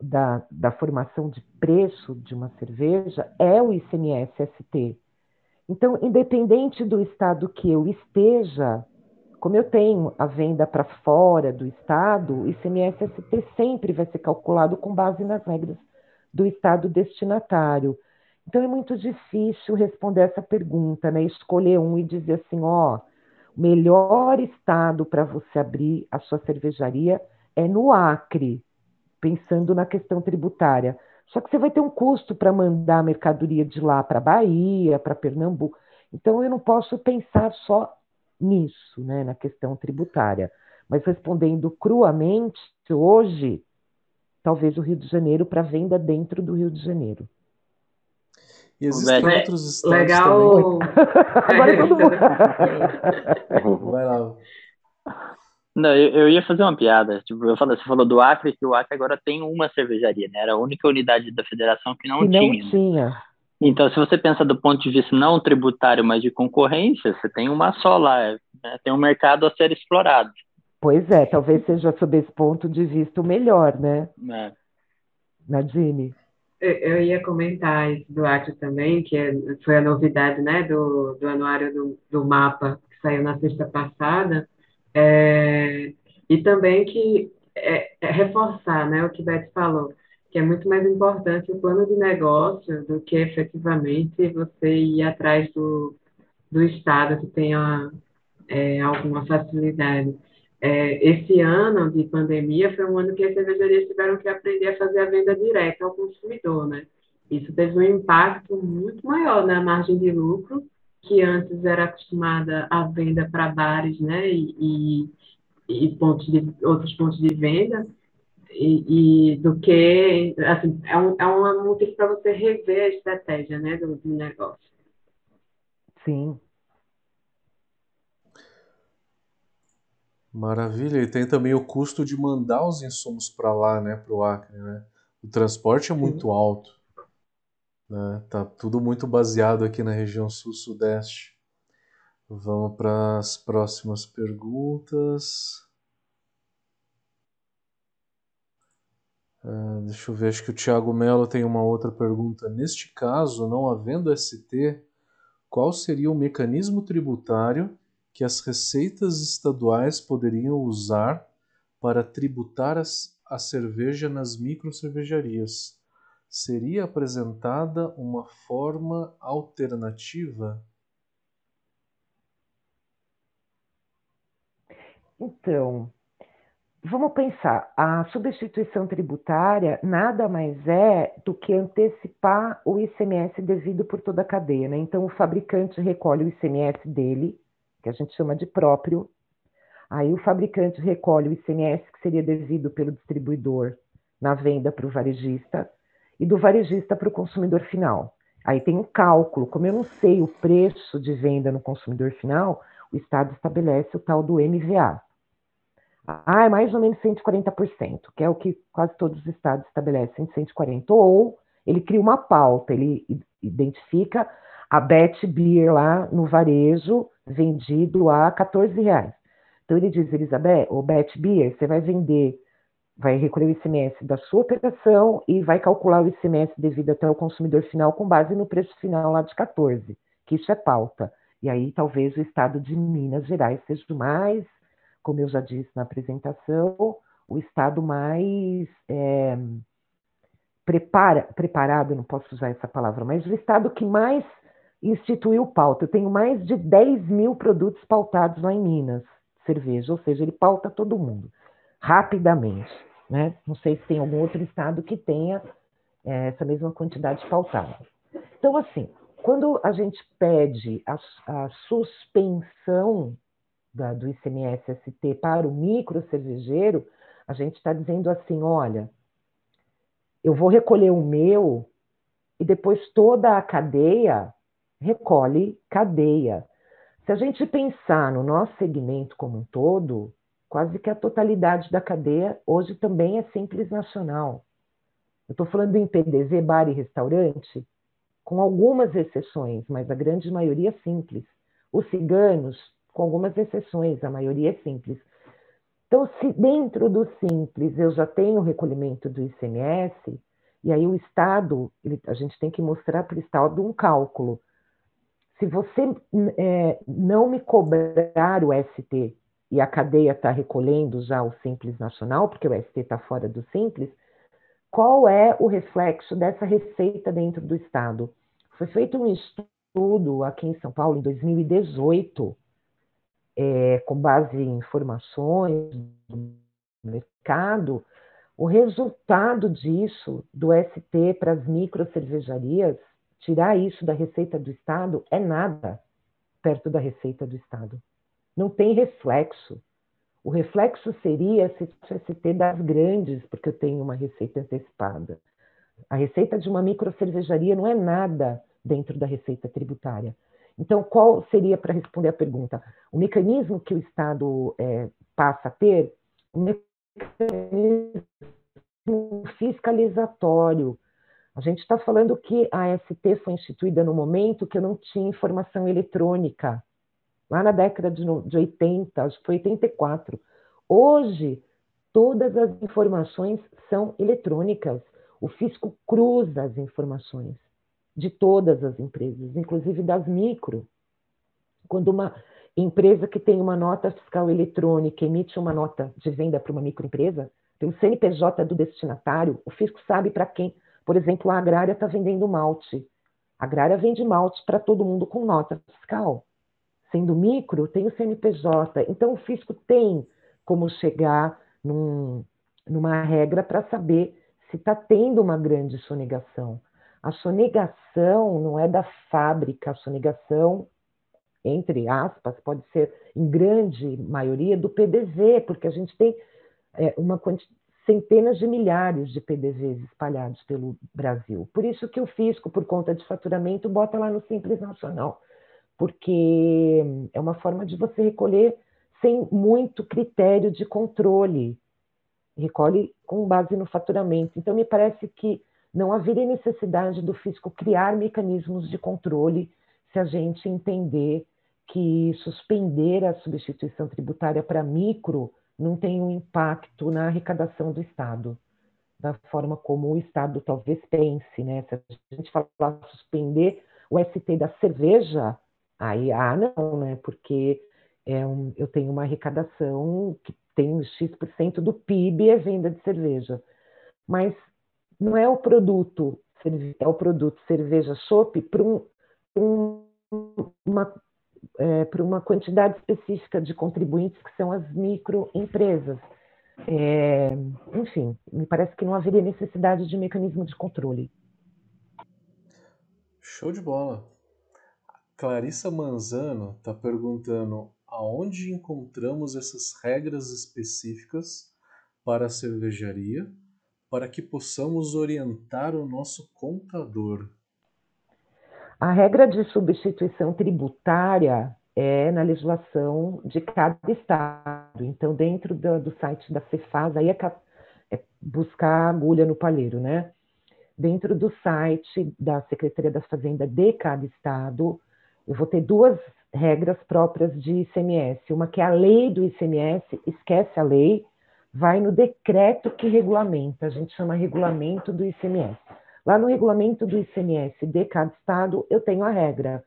da, da formação de preço de uma cerveja é o ICMS-ST. Então, independente do estado que eu esteja, como eu tenho a venda para fora do estado, o ICMS-ST sempre vai ser calculado com base nas regras do estado destinatário. Então, é muito difícil responder essa pergunta, né? Escolher um e dizer assim, ó, o melhor estado para você abrir a sua cervejaria é no Acre, pensando na questão tributária. Só que você vai ter um custo para mandar a mercadoria de lá para Bahia, para Pernambuco. Então eu não posso pensar só nisso, né, na questão tributária. Mas respondendo cruamente, hoje, talvez o Rio de Janeiro para venda dentro do Rio de Janeiro. E existem outros estados legal. também. Agora todo mundo. Vai lá. Não, eu, eu, ia fazer uma piada. Tipo, eu falei, você falou do Acre, que o Acre agora tem uma cervejaria, né? Era a única unidade da federação que não que tinha. Não tinha. Então, se você pensa do ponto de vista não tributário, mas de concorrência, você tem uma só lá. Né? Tem um mercado a ser explorado. Pois é, talvez seja sob esse ponto de vista o melhor, né? É. Nadine? Eu ia comentar isso do Acre também, que é, foi a novidade né, do, do anuário do, do mapa que saiu na sexta passada, é, e também que é, é reforçar né, o que Beth falou, que é muito mais importante o plano de negócio do que efetivamente você ir atrás do, do Estado que tenha é, alguma facilidade. É, esse ano de pandemia foi um ano que as cervejarias tiveram que aprender a fazer a venda direta ao consumidor, né? Isso teve um impacto muito maior na margem de lucro, que antes era acostumada à venda para bares, né? E, e, e pontos de, outros pontos de venda, e, e, do que assim é um, é um motivo para você rever a estratégia né do, do, negócio sim Maravilha, e tem também o custo de mandar os insumos para lá, né, para o Acre, né? O transporte é muito Sim. alto, né? Tá tudo muito baseado aqui na região sul-sudeste. Vamos para as próximas perguntas. Uh, deixa eu ver, acho que o Tiago Melo tem uma outra pergunta. Neste caso, não havendo ST, qual seria o mecanismo tributário que as receitas estaduais poderiam usar para tributar as, a cerveja nas microcervejarias. Seria apresentada uma forma alternativa? Então, vamos pensar, a substituição tributária nada mais é do que antecipar o ICMS devido por toda a cadeia. Né? Então, o fabricante recolhe o ICMS dele, que a gente chama de próprio. Aí o fabricante recolhe o ICMS que seria devido pelo distribuidor na venda para o varejista e do varejista para o consumidor final. Aí tem um cálculo, como eu não sei o preço de venda no consumidor final, o Estado estabelece o tal do MVA. Ah, é mais ou menos 140%, que é o que quase todos os estados estabelecem, 140%. Ou ele cria uma pauta, ele identifica a Bet Beer lá no varejo vendido a 14 reais. Então ele diz, Elizabeth, o Bet Beer, você vai vender, vai recolher o ICMS da sua operação e vai calcular o ICMS devido até o consumidor final com base no preço final lá de 14, que isso é pauta. E aí talvez o estado de Minas Gerais seja o mais, como eu já disse na apresentação, o estado mais é, prepara, preparado, não posso usar essa palavra, mas o estado que mais instituiu pauta. Eu tenho mais de 10 mil produtos pautados lá em Minas, cerveja, ou seja, ele pauta todo mundo, rapidamente. Né? Não sei se tem algum outro estado que tenha é, essa mesma quantidade pautada. Então, assim, quando a gente pede a, a suspensão da, do ICMS-ST para o micro cervejeiro, a gente está dizendo assim: olha, eu vou recolher o meu e depois toda a cadeia recolhe cadeia. Se a gente pensar no nosso segmento como um todo, quase que a totalidade da cadeia hoje também é simples nacional. Eu estou falando em PDZ, bar e restaurante, com algumas exceções, mas a grande maioria é simples. Os ciganos, com algumas exceções, a maioria é simples. Então, se dentro do simples eu já tenho o recolhimento do ICMS, e aí o Estado, ele, a gente tem que mostrar para o Estado um cálculo se você é, não me cobrar o ST e a cadeia está recolhendo já o Simples Nacional, porque o ST está fora do Simples, qual é o reflexo dessa receita dentro do Estado? Foi feito um estudo aqui em São Paulo em 2018, é, com base em informações do mercado, o resultado disso, do ST para as micro cervejarias, tirar isso da receita do Estado é nada perto da receita do Estado. Não tem reflexo. O reflexo seria se ST das grandes, porque eu tenho uma receita antecipada. A receita de uma microcervejaria não é nada dentro da receita tributária. Então, qual seria, para responder a pergunta, o mecanismo que o Estado é, passa a ter? Um mecanismo fiscalizatório a gente está falando que a ST foi instituída no momento que eu não tinha informação eletrônica, lá na década de, 80, acho que foi 84. Hoje, todas as informações são eletrônicas. O fisco cruza as informações de todas as empresas, inclusive das micro. Quando uma empresa que tem uma nota fiscal eletrônica emite uma nota de venda para uma microempresa, pelo CNPJ do destinatário, o fisco sabe para quem por exemplo, a agrária está vendendo malte. A agrária vende malte para todo mundo com nota fiscal. Sendo micro, tem o CNPJ. Então, o fisco tem como chegar num, numa regra para saber se está tendo uma grande sonegação. A sonegação não é da fábrica, a sonegação, entre aspas, pode ser em grande maioria do PDV, porque a gente tem é, uma centenas de milhares de PDVs espalhados pelo Brasil. Por isso que o fisco, por conta de faturamento, bota lá no Simples Nacional, porque é uma forma de você recolher sem muito critério de controle recolhe com base no faturamento. Então, me parece que não haveria necessidade do fisco criar mecanismos de controle se a gente entender que suspender a substituição tributária para micro não tem um impacto na arrecadação do Estado, da forma como o Estado talvez pense, né? Se a gente falar suspender o ST da cerveja, aí ah não, né? Porque é um, eu tenho uma arrecadação que tem X% do PIB é venda de cerveja. Mas não é o produto, é o produto cerveja chopp para um, um, uma, é, para uma quantidade específica de contribuintes que são as microempresas. É, enfim, me parece que não haveria necessidade de mecanismo de controle. Show de bola. Clarissa Manzano está perguntando aonde encontramos essas regras específicas para a cervejaria para que possamos orientar o nosso contador? A regra de substituição tributária é na legislação de cada estado. Então, dentro do, do site da Cefaz, aí é, é buscar agulha no palheiro, né? Dentro do site da Secretaria da Fazenda de cada estado, eu vou ter duas regras próprias de ICMS. Uma que é a lei do ICMS, esquece a lei, vai no decreto que regulamenta, a gente chama regulamento do ICMS. Lá no regulamento do ICMS de cada estado, eu tenho a regra.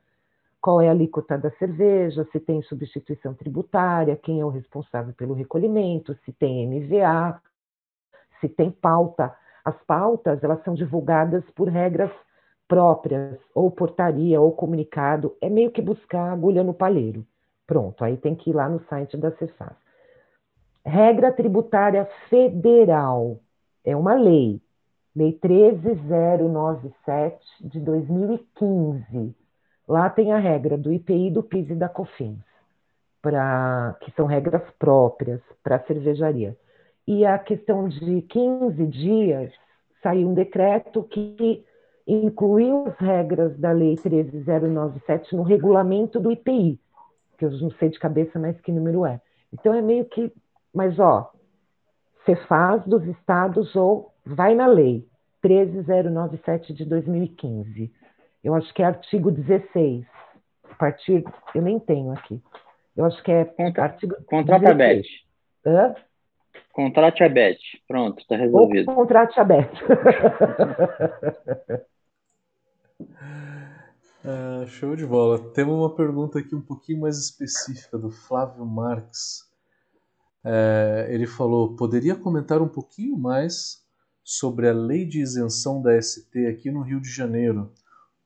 Qual é a alíquota da cerveja, se tem substituição tributária, quem é o responsável pelo recolhimento, se tem MVA, se tem pauta. As pautas, elas são divulgadas por regras próprias, ou portaria, ou comunicado, é meio que buscar agulha no palheiro. Pronto, aí tem que ir lá no site da Cefaz. Regra tributária federal, é uma lei, Lei 13097 de 2015. Lá tem a regra do IPI, do PIS e da COFINS, pra, que são regras próprias para a cervejaria. E a questão de 15 dias, saiu um decreto que incluiu as regras da Lei 13097 no regulamento do IPI, que eu não sei de cabeça mais que número é. Então é meio que, mas ó, você faz dos estados ou vai na lei 13097 de 2015. Eu acho que é artigo 16. A partir, eu nem tenho aqui. Eu acho que é Contra, artigo Contrata 16. a Beth. Hã? Contrate a Beth. Pronto, está resolvido. Ou contrate a Beth. Uh, show de bola. Temos uma pergunta aqui um pouquinho mais específica do Flávio Marques. Uh, ele falou: poderia comentar um pouquinho mais sobre a lei de isenção da ST aqui no Rio de Janeiro?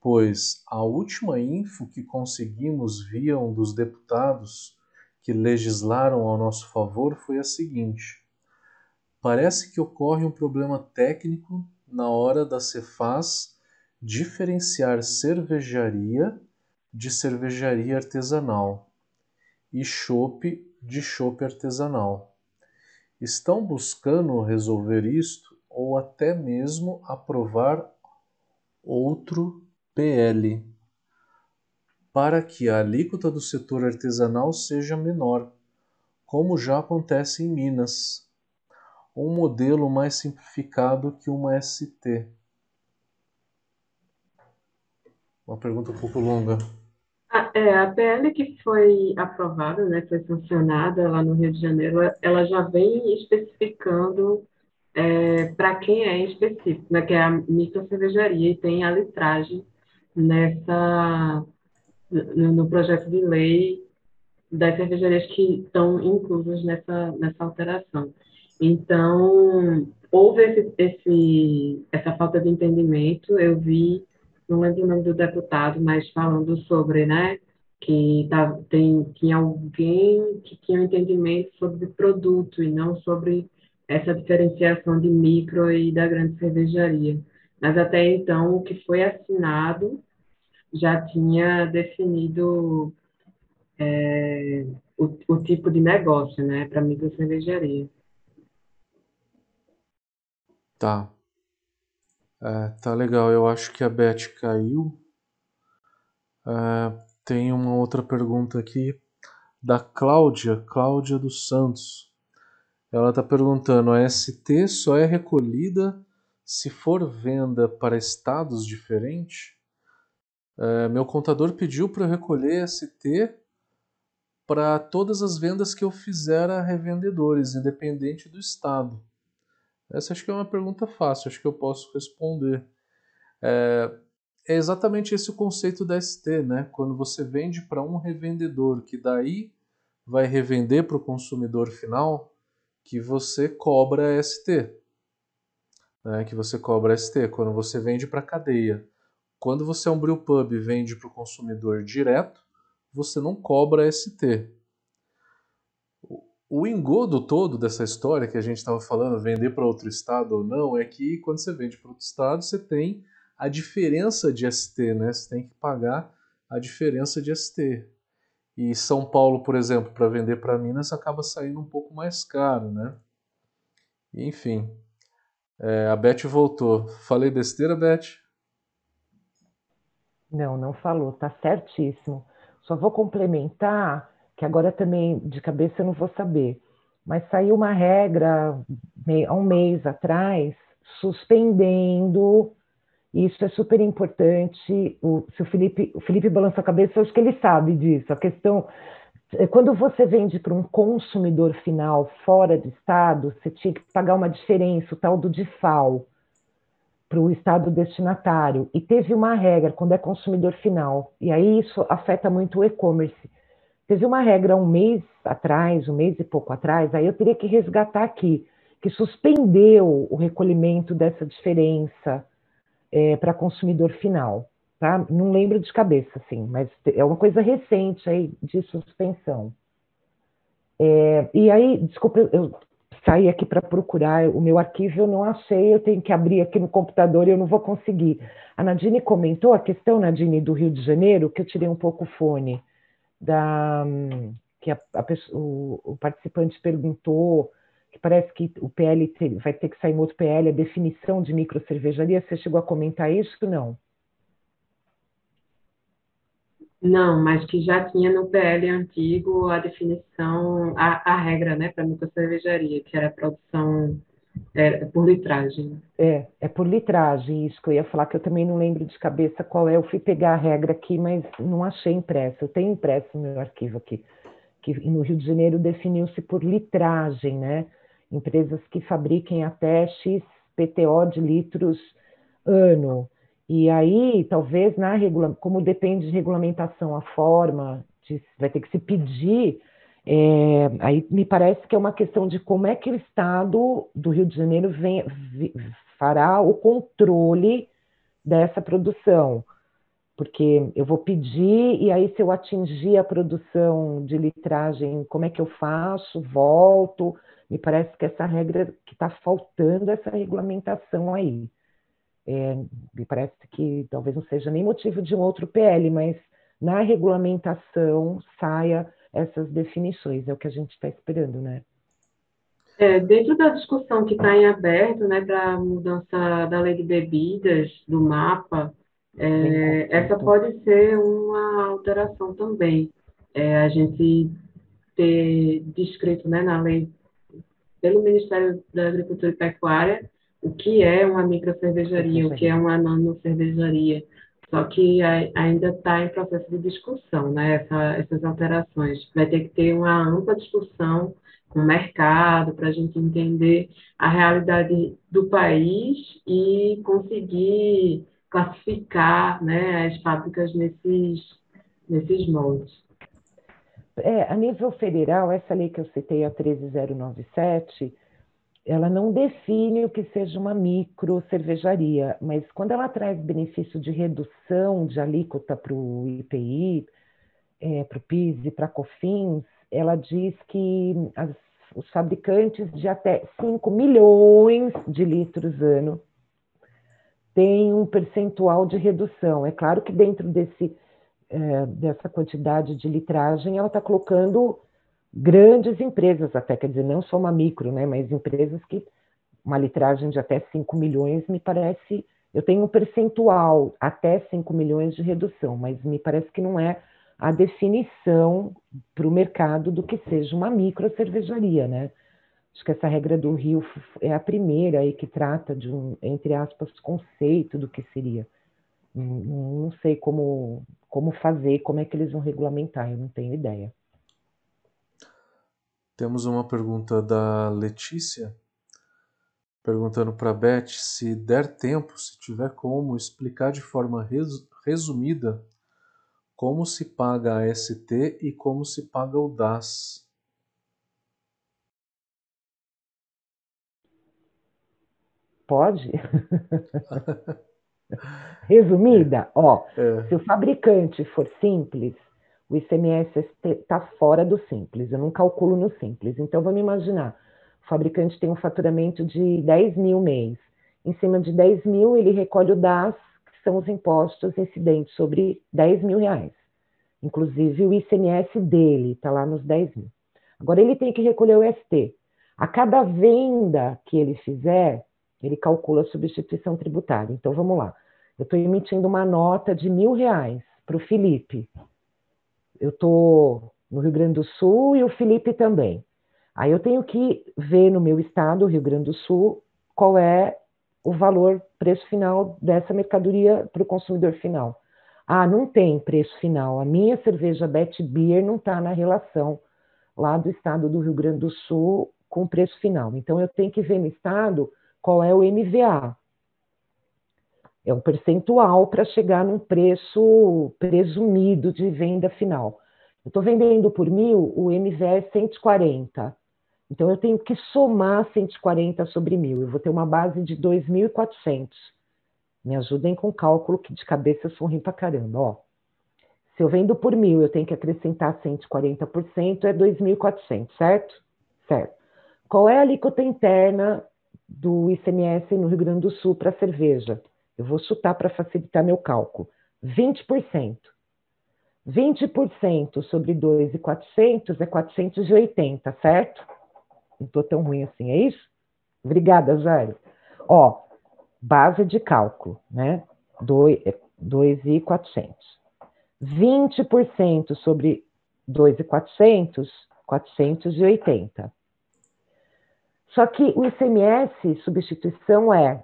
Pois a última info que conseguimos via um dos deputados que legislaram ao nosso favor foi a seguinte: parece que ocorre um problema técnico na hora da Cefaz diferenciar cervejaria de cervejaria artesanal e chopp de chopp artesanal. Estão buscando resolver isto ou até mesmo aprovar outro PL para que a alíquota do setor artesanal seja menor, como já acontece em Minas. Um modelo mais simplificado que uma ST. Uma pergunta um pouco longa. A, é, a PL que foi aprovada, né, foi sancionada lá no Rio de Janeiro, ela já vem especificando é, para quem é específico, né, que é a microcervejaria, e tem a litragem nessa, no, no projeto de lei das cervejarias que estão inclusas nessa, nessa alteração. Então, houve esse, esse, essa falta de entendimento, eu vi não lembro o nome do deputado, mas falando sobre, né, que tá, tem, tinha alguém que tinha um entendimento sobre produto e não sobre essa diferenciação de micro e da grande cervejaria. Mas até então, o que foi assinado já tinha definido é, o, o, tipo de negócio, né, para micro cervejaria. Tá. É, tá legal. Eu acho que a Beth caiu. É, tem uma outra pergunta aqui da Cláudia, Cláudia dos Santos. Ela está perguntando: a ST só é recolhida se for venda para estados diferentes? É, meu contador pediu para eu recolher ST para todas as vendas que eu fizer a revendedores, independente do estado. Essa acho que é uma pergunta fácil, acho que eu posso responder. É, é exatamente esse o conceito da ST, né? Quando você vende para um revendedor que daí vai revender para o consumidor final, que você cobra ST. Né? Que você cobra ST. Quando você vende para cadeia. Quando você é um brew pub e vende para o consumidor direto, você não cobra ST. O engodo todo dessa história que a gente estava falando, vender para outro estado ou não, é que quando você vende para outro estado, você tem a diferença de ST, né? Você tem que pagar a diferença de ST. E São Paulo, por exemplo, para vender para Minas acaba saindo um pouco mais caro, né? Enfim, é, a Beth voltou. Falei besteira, Beth? Não, não falou, tá certíssimo. Só vou complementar, que agora também de cabeça eu não vou saber, mas saiu uma regra há um mês atrás suspendendo isso é super importante. O, se o Felipe, o Felipe balança a cabeça, eu acho que ele sabe disso. A questão é, quando você vende para um consumidor final fora do estado, você tinha que pagar uma diferença, o tal do DIFAL, para o estado destinatário. E teve uma regra quando é consumidor final, e aí isso afeta muito o e-commerce. Teve uma regra um mês atrás, um mês e pouco atrás, aí eu teria que resgatar aqui, que suspendeu o recolhimento dessa diferença é, para consumidor final. Tá? Não lembro de cabeça, assim, mas é uma coisa recente aí de suspensão. É, e aí, desculpa, eu saí aqui para procurar o meu arquivo, eu não achei, eu tenho que abrir aqui no computador e eu não vou conseguir. A Nadine comentou a questão, Nadine, do Rio de Janeiro, que eu tirei um pouco o fone, da, que a, a, o, o participante perguntou que parece que o PL vai ter que sair um outro PL, a definição de microcervejaria. Você chegou a comentar isso? Não. Não, mas que já tinha no PL antigo a definição, a, a regra, né, para microcervejaria, que era produção é, por litragem. É, é por litragem, isso que eu ia falar, que eu também não lembro de cabeça qual é. Eu fui pegar a regra aqui, mas não achei impressa. Eu tenho impresso no meu arquivo aqui, que no Rio de Janeiro definiu-se por litragem, né? Empresas que fabriquem até X PTO de litros ano. E aí, talvez, na regula como depende de regulamentação, a forma, de, vai ter que se pedir, é, aí me parece que é uma questão de como é que o Estado do Rio de Janeiro vem, fará o controle dessa produção. Porque eu vou pedir, e aí, se eu atingir a produção de litragem, como é que eu faço? Volto me parece que essa regra que está faltando essa regulamentação aí. É, me parece que talvez não seja nem motivo de um outro PL, mas na regulamentação saia essas definições, é o que a gente está esperando, né? É, dentro da discussão que está em aberto, né, para a mudança da lei de bebidas, do mapa, é, essa pode ser uma alteração também. É, a gente ter descrito né, na lei pelo Ministério da Agricultura e Pecuária o que é uma microcervejaria, o que é uma nanocervejaria. Só que ainda está em processo de discussão, né? Essa, essas alterações. Vai ter que ter uma ampla discussão com o mercado para a gente entender a realidade do país e conseguir classificar né, as fábricas nesses, nesses moldes. É, a nível federal, essa lei que eu citei, a 13097, ela não define o que seja uma micro cervejaria, mas quando ela traz benefício de redução de alíquota para o IPI, é, para o PIS e para a COFINS, ela diz que as, os fabricantes de até 5 milhões de litros ano têm um percentual de redução. É claro que dentro desse, é, dessa quantidade de litragem, ela está colocando grandes empresas até, quer dizer, não só uma micro, né, mas empresas que uma litragem de até 5 milhões me parece, eu tenho um percentual até 5 milhões de redução, mas me parece que não é a definição para o mercado do que seja uma micro cervejaria, né? Acho que essa regra do Rio é a primeira aí que trata de um, entre aspas, conceito do que seria. Não, não sei como, como fazer, como é que eles vão regulamentar, eu não tenho ideia. Temos uma pergunta da Letícia, perguntando para a Beth se der tempo, se tiver como, explicar de forma resumida como se paga a ST e como se paga o DAS. Pode? Resumida, é. ó, é. se o fabricante for simples, o ICMS está fora do simples, eu não calculo no simples. Então vamos imaginar, o fabricante tem um faturamento de 10 mil mês. Em cima de 10 mil, ele recolhe o DAS são os impostos incidentes sobre 10 mil reais. Inclusive o ICMS dele está lá nos 10 mil. Agora ele tem que recolher o ST. A cada venda que ele fizer, ele calcula a substituição tributária. Então vamos lá. Eu estou emitindo uma nota de mil reais para o Felipe. Eu estou no Rio Grande do Sul e o Felipe também. Aí eu tenho que ver no meu estado, Rio Grande do Sul, qual é o valor, preço final dessa mercadoria para o consumidor final. Ah, não tem preço final. A minha cerveja Bet Beer não está na relação lá do estado do Rio Grande do Sul com o preço final. Então eu tenho que ver no estado qual é o MVA. É um percentual para chegar num preço presumido de venda final. Eu estou vendendo por mil, o MVA é 140. Então, eu tenho que somar 140 sobre mil. Eu vou ter uma base de 2.400. Me ajudem com o cálculo, que de cabeça eu sou ruim caramba. Ó, se eu vendo por mil, eu tenho que acrescentar 140%, é 2.400, certo? Certo. Qual é a alíquota interna do ICMS no Rio Grande do Sul para cerveja? Eu vou chutar para facilitar meu cálculo. 20%. 20% sobre 2.400 é 480, certo? Não estou tão ruim assim, é isso? Obrigada, Jairo. Ó, base de cálculo, né? 2,400. 20% sobre 2,400, 480. Só que o ICMS, substituição, é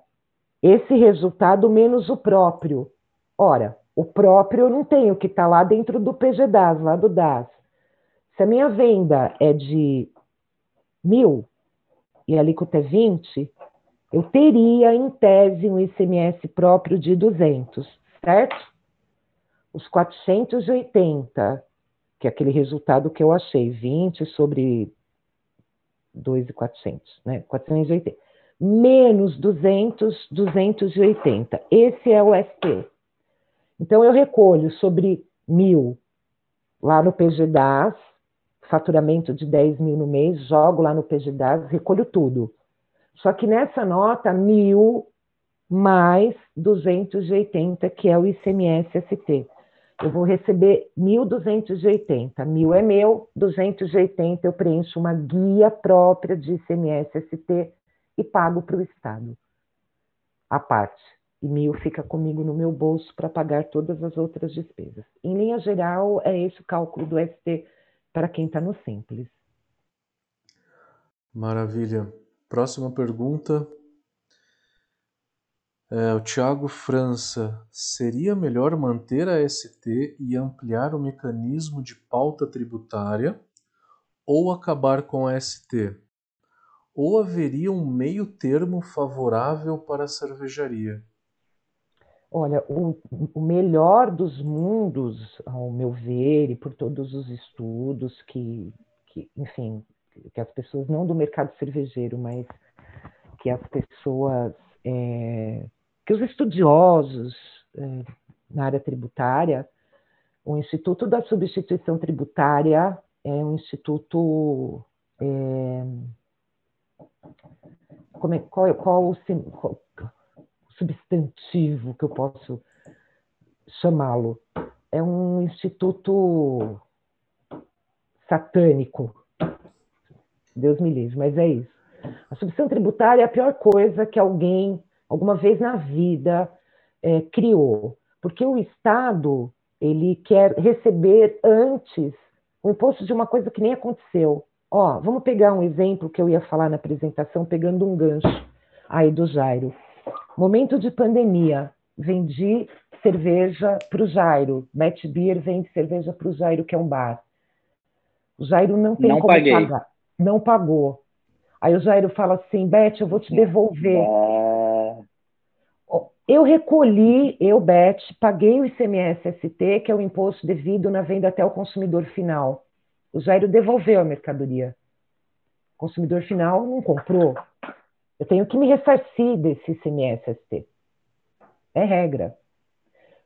esse resultado menos o próprio. Ora, o próprio eu não tenho, que está lá dentro do PGDAS, lá do DAS. Se a minha venda é de mil e a alíquota é 20, eu teria, em tese, um ICMS próprio de 200, certo? Os 480, que é aquele resultado que eu achei, 20 sobre 2,400, né? 480. Menos 200, 280. Esse é o ST. Então, eu recolho sobre mil lá no PGDAS, faturamento de 10 mil no mês, jogo lá no PGDAS, recolho tudo. Só que nessa nota, mil mais 280, que é o ICMS-ST. Eu vou receber 1.280. Mil é meu, 280 eu preencho uma guia própria de ICMS-ST e pago para o Estado. A parte. E mil fica comigo no meu bolso para pagar todas as outras despesas. Em linha geral, é esse o cálculo do ST para quem está no simples. Maravilha. Próxima pergunta. É, o Tiago França, seria melhor manter a ST e ampliar o mecanismo de pauta tributária ou acabar com a ST? Ou haveria um meio termo favorável para a cervejaria? Olha, o, o, melhor dos mundos, ao meu ver, e por todos os estudos que, que, enfim, que as pessoas, não do mercado cervejeiro, mas que as pessoas, é, que os estudiosos é, na área tributária O Instituto da Substituição Tributária é um instituto. É, como é, qual, qual, o, qual o substantivo que eu posso chamá-lo? É um instituto satânico. Deus me livre, mas é isso. A substituição tributária é a pior coisa que alguém, alguma vez na vida, é, criou, porque o Estado ele quer receber antes o imposto de uma coisa que nem aconteceu. Ó, vamos pegar um exemplo que eu ia falar na apresentação, pegando um gancho aí do Jairo. Momento de pandemia, vendi cerveja para o Jairo. Matt Beer vende cerveja para o Jairo, que é um bar. O Jairo não tem não como paguei. pagar. Não pagou. Aí o Jairo fala assim, Beth, eu vou te devolver. Eu recolhi, eu, Beth, paguei o ICMS-ST, que é o imposto devido na venda até o consumidor final. O Jairo devolveu a mercadoria. O consumidor final não comprou. Eu tenho que me ressarcir desse ICMS-ST. É regra.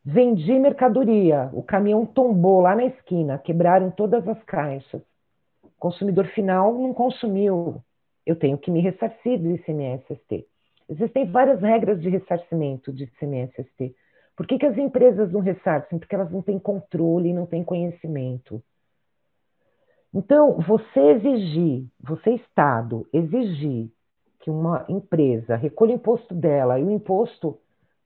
Vendi mercadoria, o caminhão tombou lá na esquina, quebraram todas as caixas. O consumidor final não consumiu. Eu tenho que me ressarcir do ICMS-ST. Existem várias regras de ressarcimento de ICMS-ST. Por que, que as empresas não ressarcem? Porque elas não têm controle, não têm conhecimento. Então, você exigir, você Estado, exigir que uma empresa recolha o imposto dela e o imposto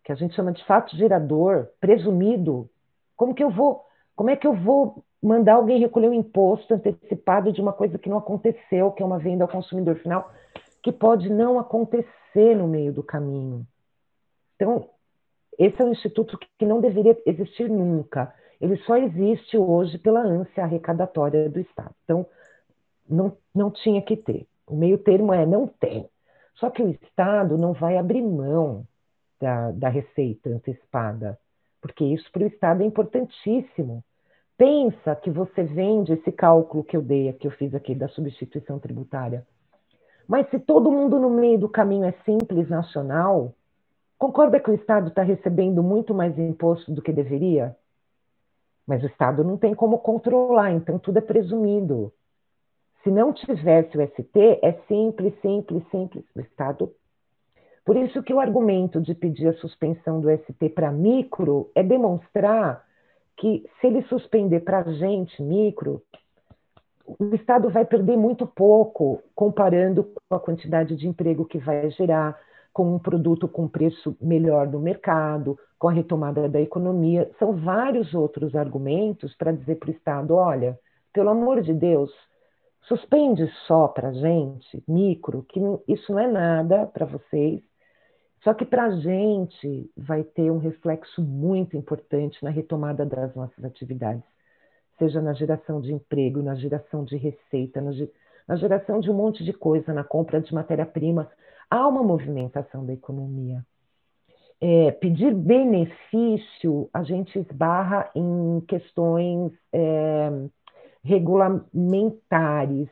que a gente chama de fato gerador, presumido, como que eu vou, como é que eu vou mandar alguém recolher um imposto antecipado de uma coisa que não aconteceu, que é uma venda ao consumidor final, que pode não acontecer no meio do caminho. Então, esse é um instituto que não deveria existir nunca. Ele só existe hoje pela ânsia arrecadatória do Estado. Então, não, não tinha que ter. O meio termo é não tem. Só que o Estado não vai abrir mão da, da receita antecipada, porque isso para o Estado é importantíssimo. Pensa que você vende esse cálculo que eu dei, que eu fiz aqui da substituição tributária. Mas se todo mundo no meio do caminho é simples nacional, concorda que o Estado está recebendo muito mais imposto do que deveria? Mas o Estado não tem como controlar, então tudo é presumido. Se não tivesse o ST, é simples, simples, simples. O Estado. Por isso que o argumento de pedir a suspensão do ST para micro é demonstrar que se ele suspender para a gente, micro, o Estado vai perder muito pouco comparando com a quantidade de emprego que vai gerar, com um produto com preço melhor no mercado, com a retomada da economia. São vários outros argumentos para dizer para o Estado: olha, pelo amor de Deus, suspende só para a gente, micro, que isso não é nada para vocês, só que para a gente vai ter um reflexo muito importante na retomada das nossas atividades, seja na geração de emprego, na geração de receita, na geração de um monte de coisa, na compra de matéria-prima. Há uma movimentação da economia. É, pedir benefício, a gente esbarra em questões é, regulamentares.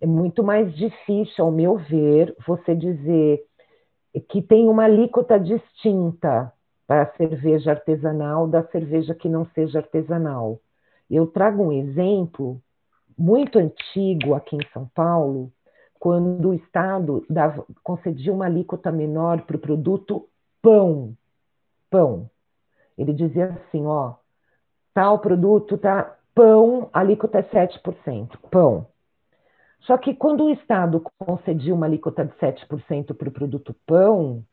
É muito mais difícil, ao meu ver, você dizer que tem uma alíquota distinta para a cerveja artesanal da cerveja que não seja artesanal. Eu trago um exemplo muito antigo aqui em São Paulo, quando o Estado dava, concedia uma alíquota menor para o produto pão. Pão. Ele dizia assim, ó, tal produto tá pão, alíquota é 7%. Pão. Só que quando o Estado concedia uma alíquota de 7% para o produto pão,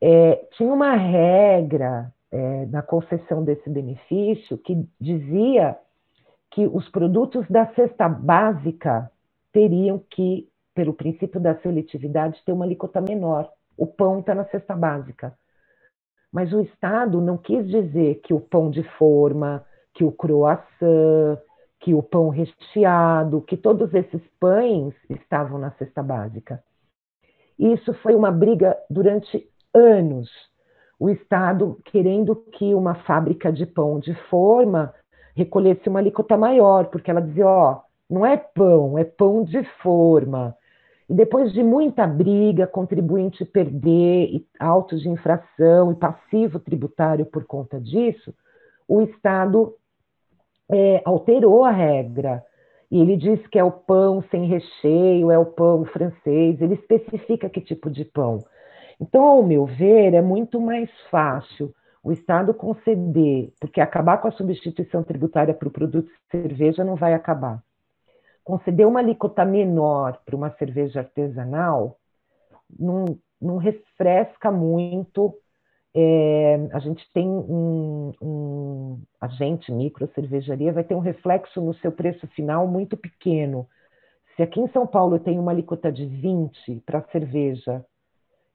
é, tinha uma regra é, na concessão desse benefício que dizia que os produtos da cesta básica teriam que, pelo princípio da seletividade, ter uma alíquota menor. O pão está na cesta básica. Mas o Estado não quis dizer que o pão de forma, que o croissant, que o pão recheado, que todos esses pães estavam na cesta básica. Isso foi uma briga durante anos. O Estado querendo que uma fábrica de pão de forma recolhesse uma alíquota maior, porque ela dizia: ó, não é pão, é pão de forma. E depois de muita briga, contribuinte perder, autos de infração e passivo tributário por conta disso, o Estado é, alterou a regra. E ele diz que é o pão sem recheio, é o pão francês, ele especifica que tipo de pão. Então, ao meu ver, é muito mais fácil o Estado conceder, porque acabar com a substituição tributária para o produto de cerveja não vai acabar. Conceder uma alíquota menor para uma cerveja artesanal não, não refresca muito é, a gente tem um, um agente micro cervejaria vai ter um reflexo no seu preço final muito pequeno. Se aqui em São Paulo tem uma alíquota de 20 para cerveja,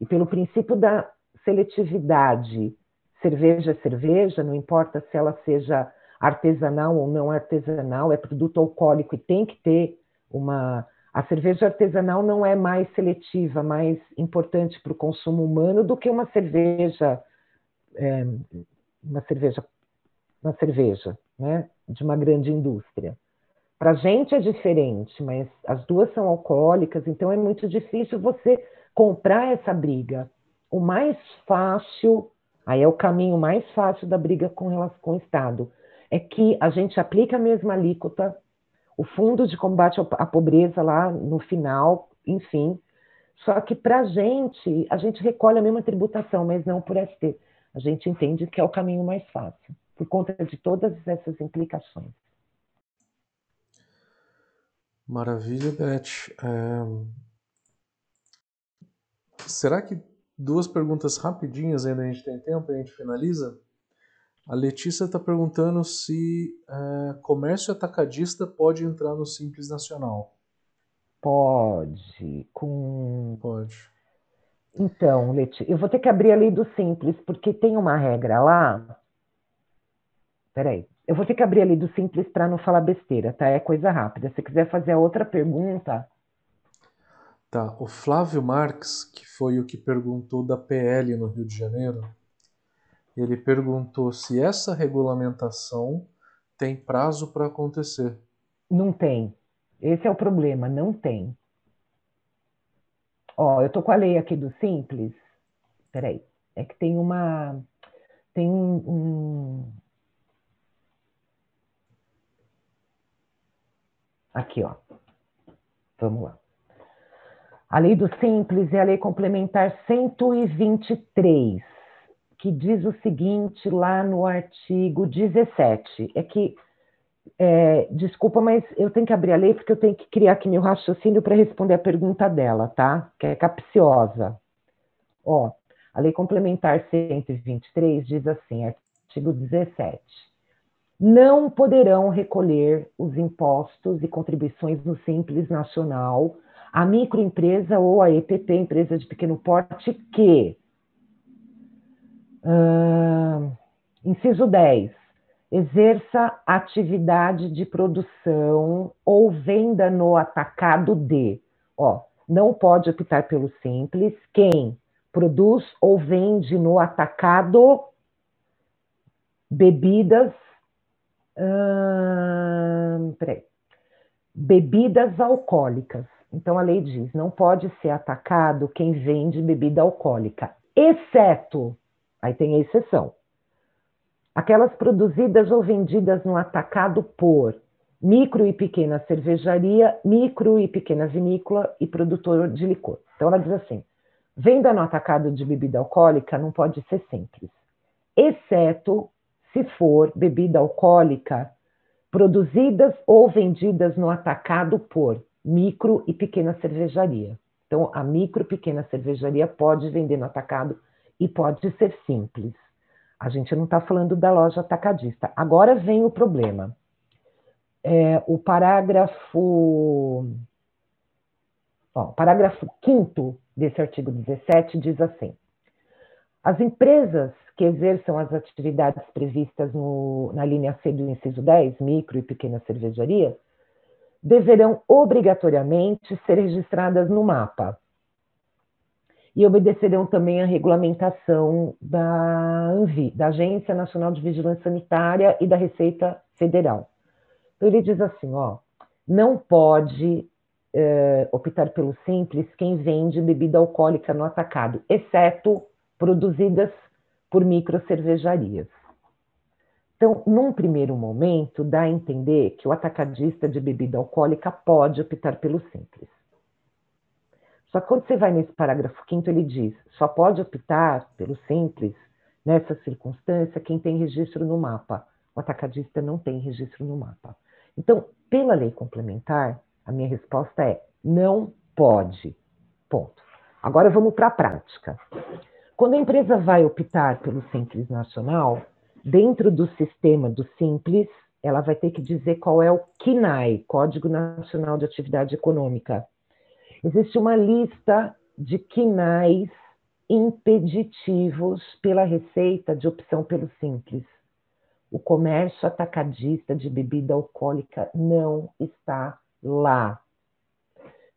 e pelo princípio da seletividade, cerveja é cerveja, não importa se ela seja artesanal ou não artesanal, é produto alcoólico e tem que ter uma. A cerveja artesanal não é mais seletiva, mais importante para o consumo humano do que uma cerveja é, uma cerveja, uma cerveja, né, de uma grande indústria. Para a gente é diferente, mas as duas são alcoólicas, então é muito difícil você comprar essa briga. O mais fácil, aí é o caminho mais fácil da briga com relação com o Estado, é que a gente aplica a mesma alíquota, o fundo de combate à pobreza lá no final, enfim. Só que para a gente, a gente recolhe a mesma tributação, mas não por ST a gente entende que é o caminho mais fácil, por conta de todas essas implicações. Maravilha, Beth. É... Será que duas perguntas rapidinhas ainda a gente tem tempo e a gente finaliza? A Letícia está perguntando se é, comércio atacadista pode entrar no Simples Nacional. Pode, com. Pode. Então, Leti, eu vou ter que abrir a lei do simples, porque tem uma regra lá. Peraí. Eu vou ter que abrir a lei do simples para não falar besteira, tá? É coisa rápida. Se quiser fazer a outra pergunta. Tá. O Flávio Marques, que foi o que perguntou da PL no Rio de Janeiro, ele perguntou se essa regulamentação tem prazo para acontecer. Não tem. Esse é o problema, não tem. Ó, eu tô com a lei aqui do Simples. Peraí. É que tem uma. Tem um... Aqui, ó. Vamos lá. A lei do Simples é a lei complementar 123, que diz o seguinte lá no artigo 17. É que é, desculpa, mas eu tenho que abrir a lei porque eu tenho que criar aqui meu raciocínio para responder a pergunta dela, tá? Que é capciosa. Ó, a Lei Complementar 123 diz assim, artigo 17. Não poderão recolher os impostos e contribuições no Simples Nacional a microempresa ou a EPP, empresa de pequeno porte, que. Uh, inciso 10 exerça atividade de produção ou venda no atacado de, ó, não pode optar pelo simples, quem produz ou vende no atacado bebidas, peraí, bebidas alcoólicas. Então a lei diz, não pode ser atacado quem vende bebida alcoólica, exceto, aí tem a exceção, aquelas produzidas ou vendidas no atacado por micro e pequena cervejaria, micro e pequena vinícola e produtor de licor. Então ela diz assim: venda no atacado de bebida alcoólica não pode ser simples, exceto se for bebida alcoólica produzidas ou vendidas no atacado por micro e pequena cervejaria. Então, a micro e pequena cervejaria pode vender no atacado e pode ser simples. A gente não está falando da loja atacadista. Agora vem o problema. É, o parágrafo. Parágrafo 5 desse artigo 17 diz assim: as empresas que exerçam as atividades previstas no, na linha C do inciso 10, micro e pequena cervejaria, deverão obrigatoriamente ser registradas no mapa, e obedecerão também à regulamentação da ANVI, da Agência Nacional de Vigilância Sanitária e da Receita Federal. Então ele diz assim, ó, não pode é, optar pelo simples quem vende bebida alcoólica no atacado, exceto produzidas por micro cervejarias. Então, num primeiro momento, dá a entender que o atacadista de bebida alcoólica pode optar pelo simples. Só que quando você vai nesse parágrafo quinto, ele diz: só pode optar pelo simples nessa circunstância quem tem registro no mapa. O atacadista não tem registro no mapa. Então, pela lei complementar, a minha resposta é: não pode. Ponto. Agora vamos para a prática. Quando a empresa vai optar pelo Simples Nacional, dentro do sistema do Simples, ela vai ter que dizer qual é o CNAE, Código Nacional de Atividade Econômica. Existe uma lista de CNAEs impeditivos pela Receita de opção pelo Simples. O comércio atacadista de bebida alcoólica não está lá.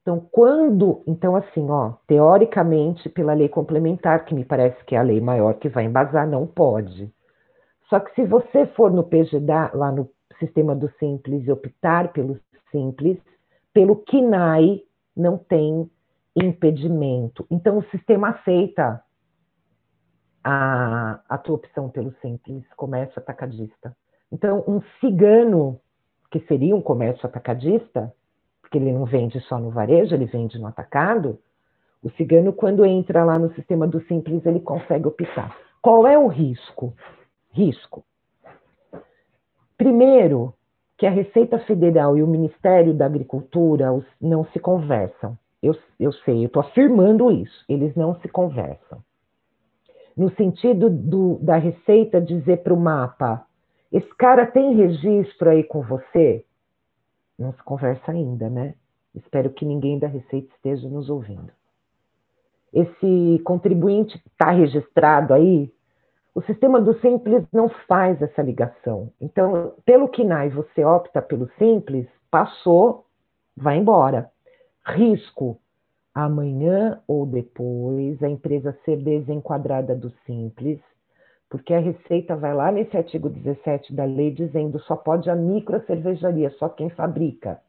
Então, quando, então assim, ó, teoricamente, pela lei complementar, que me parece que é a lei maior que vai embasar, não pode. Só que se você for no PGDA, lá no sistema do Simples, e optar pelo Simples, pelo KINAI não tem impedimento. Então, o sistema aceita a, a tua opção pelo Simples, comércio atacadista. Então, um cigano, que seria um comércio atacadista, porque ele não vende só no varejo, ele vende no atacado, o cigano, quando entra lá no sistema do Simples, ele consegue optar. Qual é o risco? Risco. Primeiro, que a Receita Federal e o Ministério da Agricultura não se conversam. Eu, eu sei, eu estou afirmando isso. Eles não se conversam. No sentido do, da Receita dizer para o mapa: esse cara tem registro aí com você? Não se conversa ainda, né? Espero que ninguém da Receita esteja nos ouvindo. Esse contribuinte está registrado aí? O sistema do Simples não faz essa ligação. Então, pelo KINAI você opta pelo Simples, passou, vai embora. Risco: amanhã ou depois a empresa ser desenquadrada do Simples porque a Receita vai lá nesse artigo 17 da lei dizendo só pode a micro cervejaria, só quem fabrica.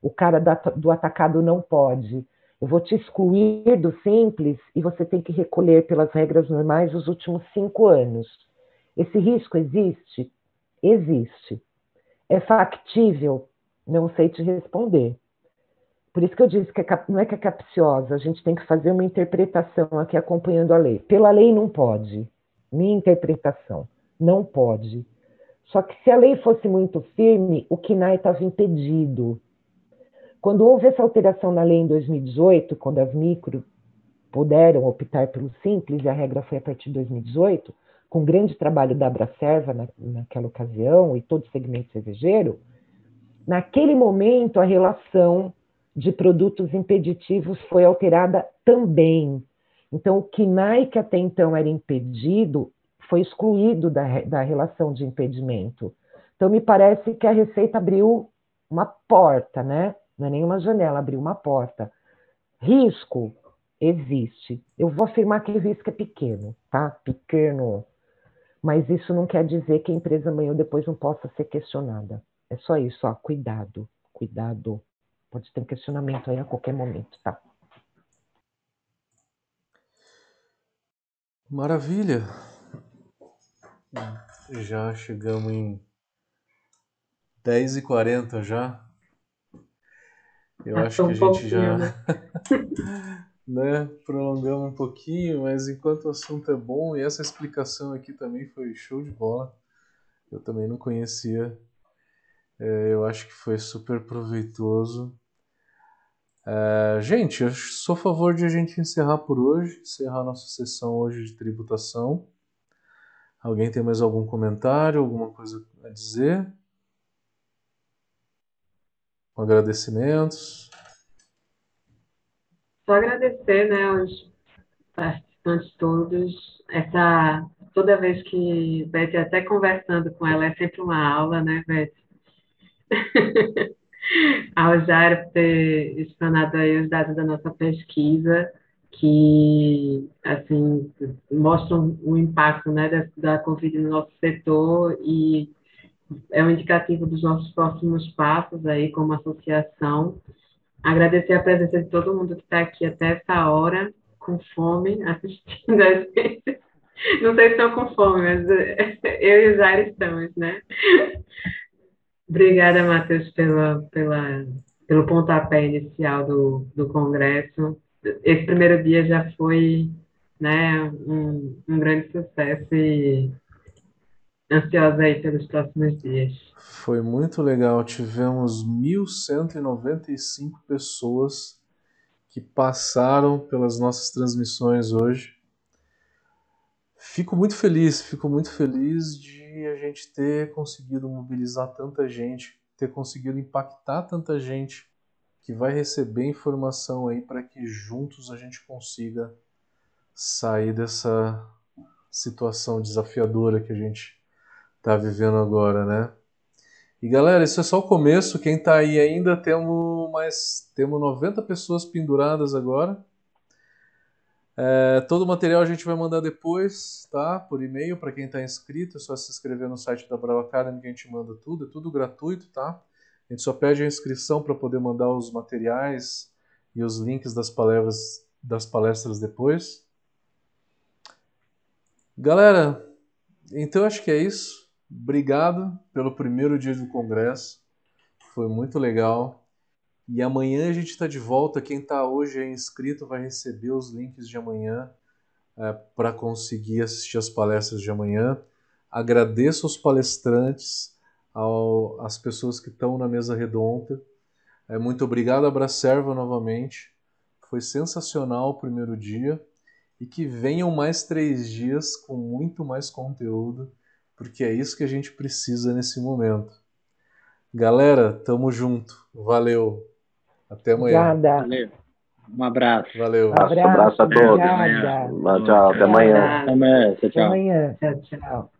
O cara do atacado não pode. Eu vou te excluir do simples e você tem que recolher pelas regras normais os últimos cinco anos. Esse risco existe? Existe. É factível? Não sei te responder. Por isso que eu disse que é, não é que é capciosa, a gente tem que fazer uma interpretação aqui acompanhando a lei. Pela lei não pode minha interpretação, não pode. Só que se a lei fosse muito firme, o KNAI estava impedido. Quando houve essa alteração na lei em 2018, quando as micro puderam optar pelo simples, e a regra foi a partir de 2018, com grande trabalho da Abracerva na, naquela ocasião e todo o segmento cervejeiro, naquele momento a relação de produtos impeditivos foi alterada também. Então, o KNAI, que até então era impedido, foi excluído da, da relação de impedimento. Então, me parece que a Receita abriu uma porta, né? Não é nenhuma janela, abriu uma porta. Risco existe. Eu vou afirmar que o risco é pequeno, tá? Pequeno. Mas isso não quer dizer que a empresa amanhã ou depois não possa ser questionada. É só isso, ó. Cuidado, cuidado. Pode ter um questionamento aí a qualquer momento, tá? Maravilha! Já chegamos em 10h40 já. Eu ah, acho que a gente já né? né, prolongamos um pouquinho, mas enquanto o assunto é bom, e essa explicação aqui também foi show de bola. Eu também não conhecia. É, eu acho que foi super proveitoso. É, gente, eu sou a favor de a gente encerrar por hoje, encerrar nossa sessão hoje de tributação. Alguém tem mais algum comentário, alguma coisa a dizer? Agradecimentos. Só agradecer, né, aos participantes todos. Essa toda vez que Beth, até conversando com ela, é sempre uma aula, né, Beth? ao Jairo por ter explanado aí os dados da nossa pesquisa, que assim mostram o impacto né, da, da Covid no nosso setor e é um indicativo dos nossos próximos passos aí como associação. Agradecer a presença de todo mundo que está aqui até essa hora, com fome, assistindo a gente. Não sei se estão com fome, mas eu e o Jair estamos, né? Obrigada, Matheus, pela, pela, pelo pontapé inicial do, do Congresso. Esse primeiro dia já foi né, um, um grande sucesso e ansiosa aí pelos próximos dias. Foi muito legal. Tivemos 1.195 pessoas que passaram pelas nossas transmissões hoje. Fico muito feliz, fico muito feliz de a gente ter conseguido mobilizar tanta gente, ter conseguido impactar tanta gente que vai receber informação aí para que juntos a gente consiga sair dessa situação desafiadora que a gente está vivendo agora, né? E galera, isso é só o começo. Quem está aí ainda temos mais temos 90 pessoas penduradas agora. É, todo o material a gente vai mandar depois, tá? Por e-mail para quem está inscrito. É só se inscrever no site da Brava Academy que a gente manda tudo. É tudo gratuito, tá? A gente só pede a inscrição para poder mandar os materiais e os links das palestras, das palestras depois. Galera, então acho que é isso. Obrigado pelo primeiro dia do congresso. Foi muito legal. E amanhã a gente está de volta. Quem está hoje é inscrito vai receber os links de amanhã é, para conseguir assistir as palestras de amanhã. Agradeço aos palestrantes, ao, às pessoas que estão na mesa redonda. É, muito obrigado a Bracerva novamente. Foi sensacional o primeiro dia e que venham mais três dias com muito mais conteúdo, porque é isso que a gente precisa nesse momento. Galera, tamo junto. Valeu. Até amanhã. Obrigada. Valeu. Um abraço. Valeu. Um abraço, abraço a todos. Tchau, até amanhã. Até amanhã. Tchau, tchau. Até amanhã. Tchau, tchau.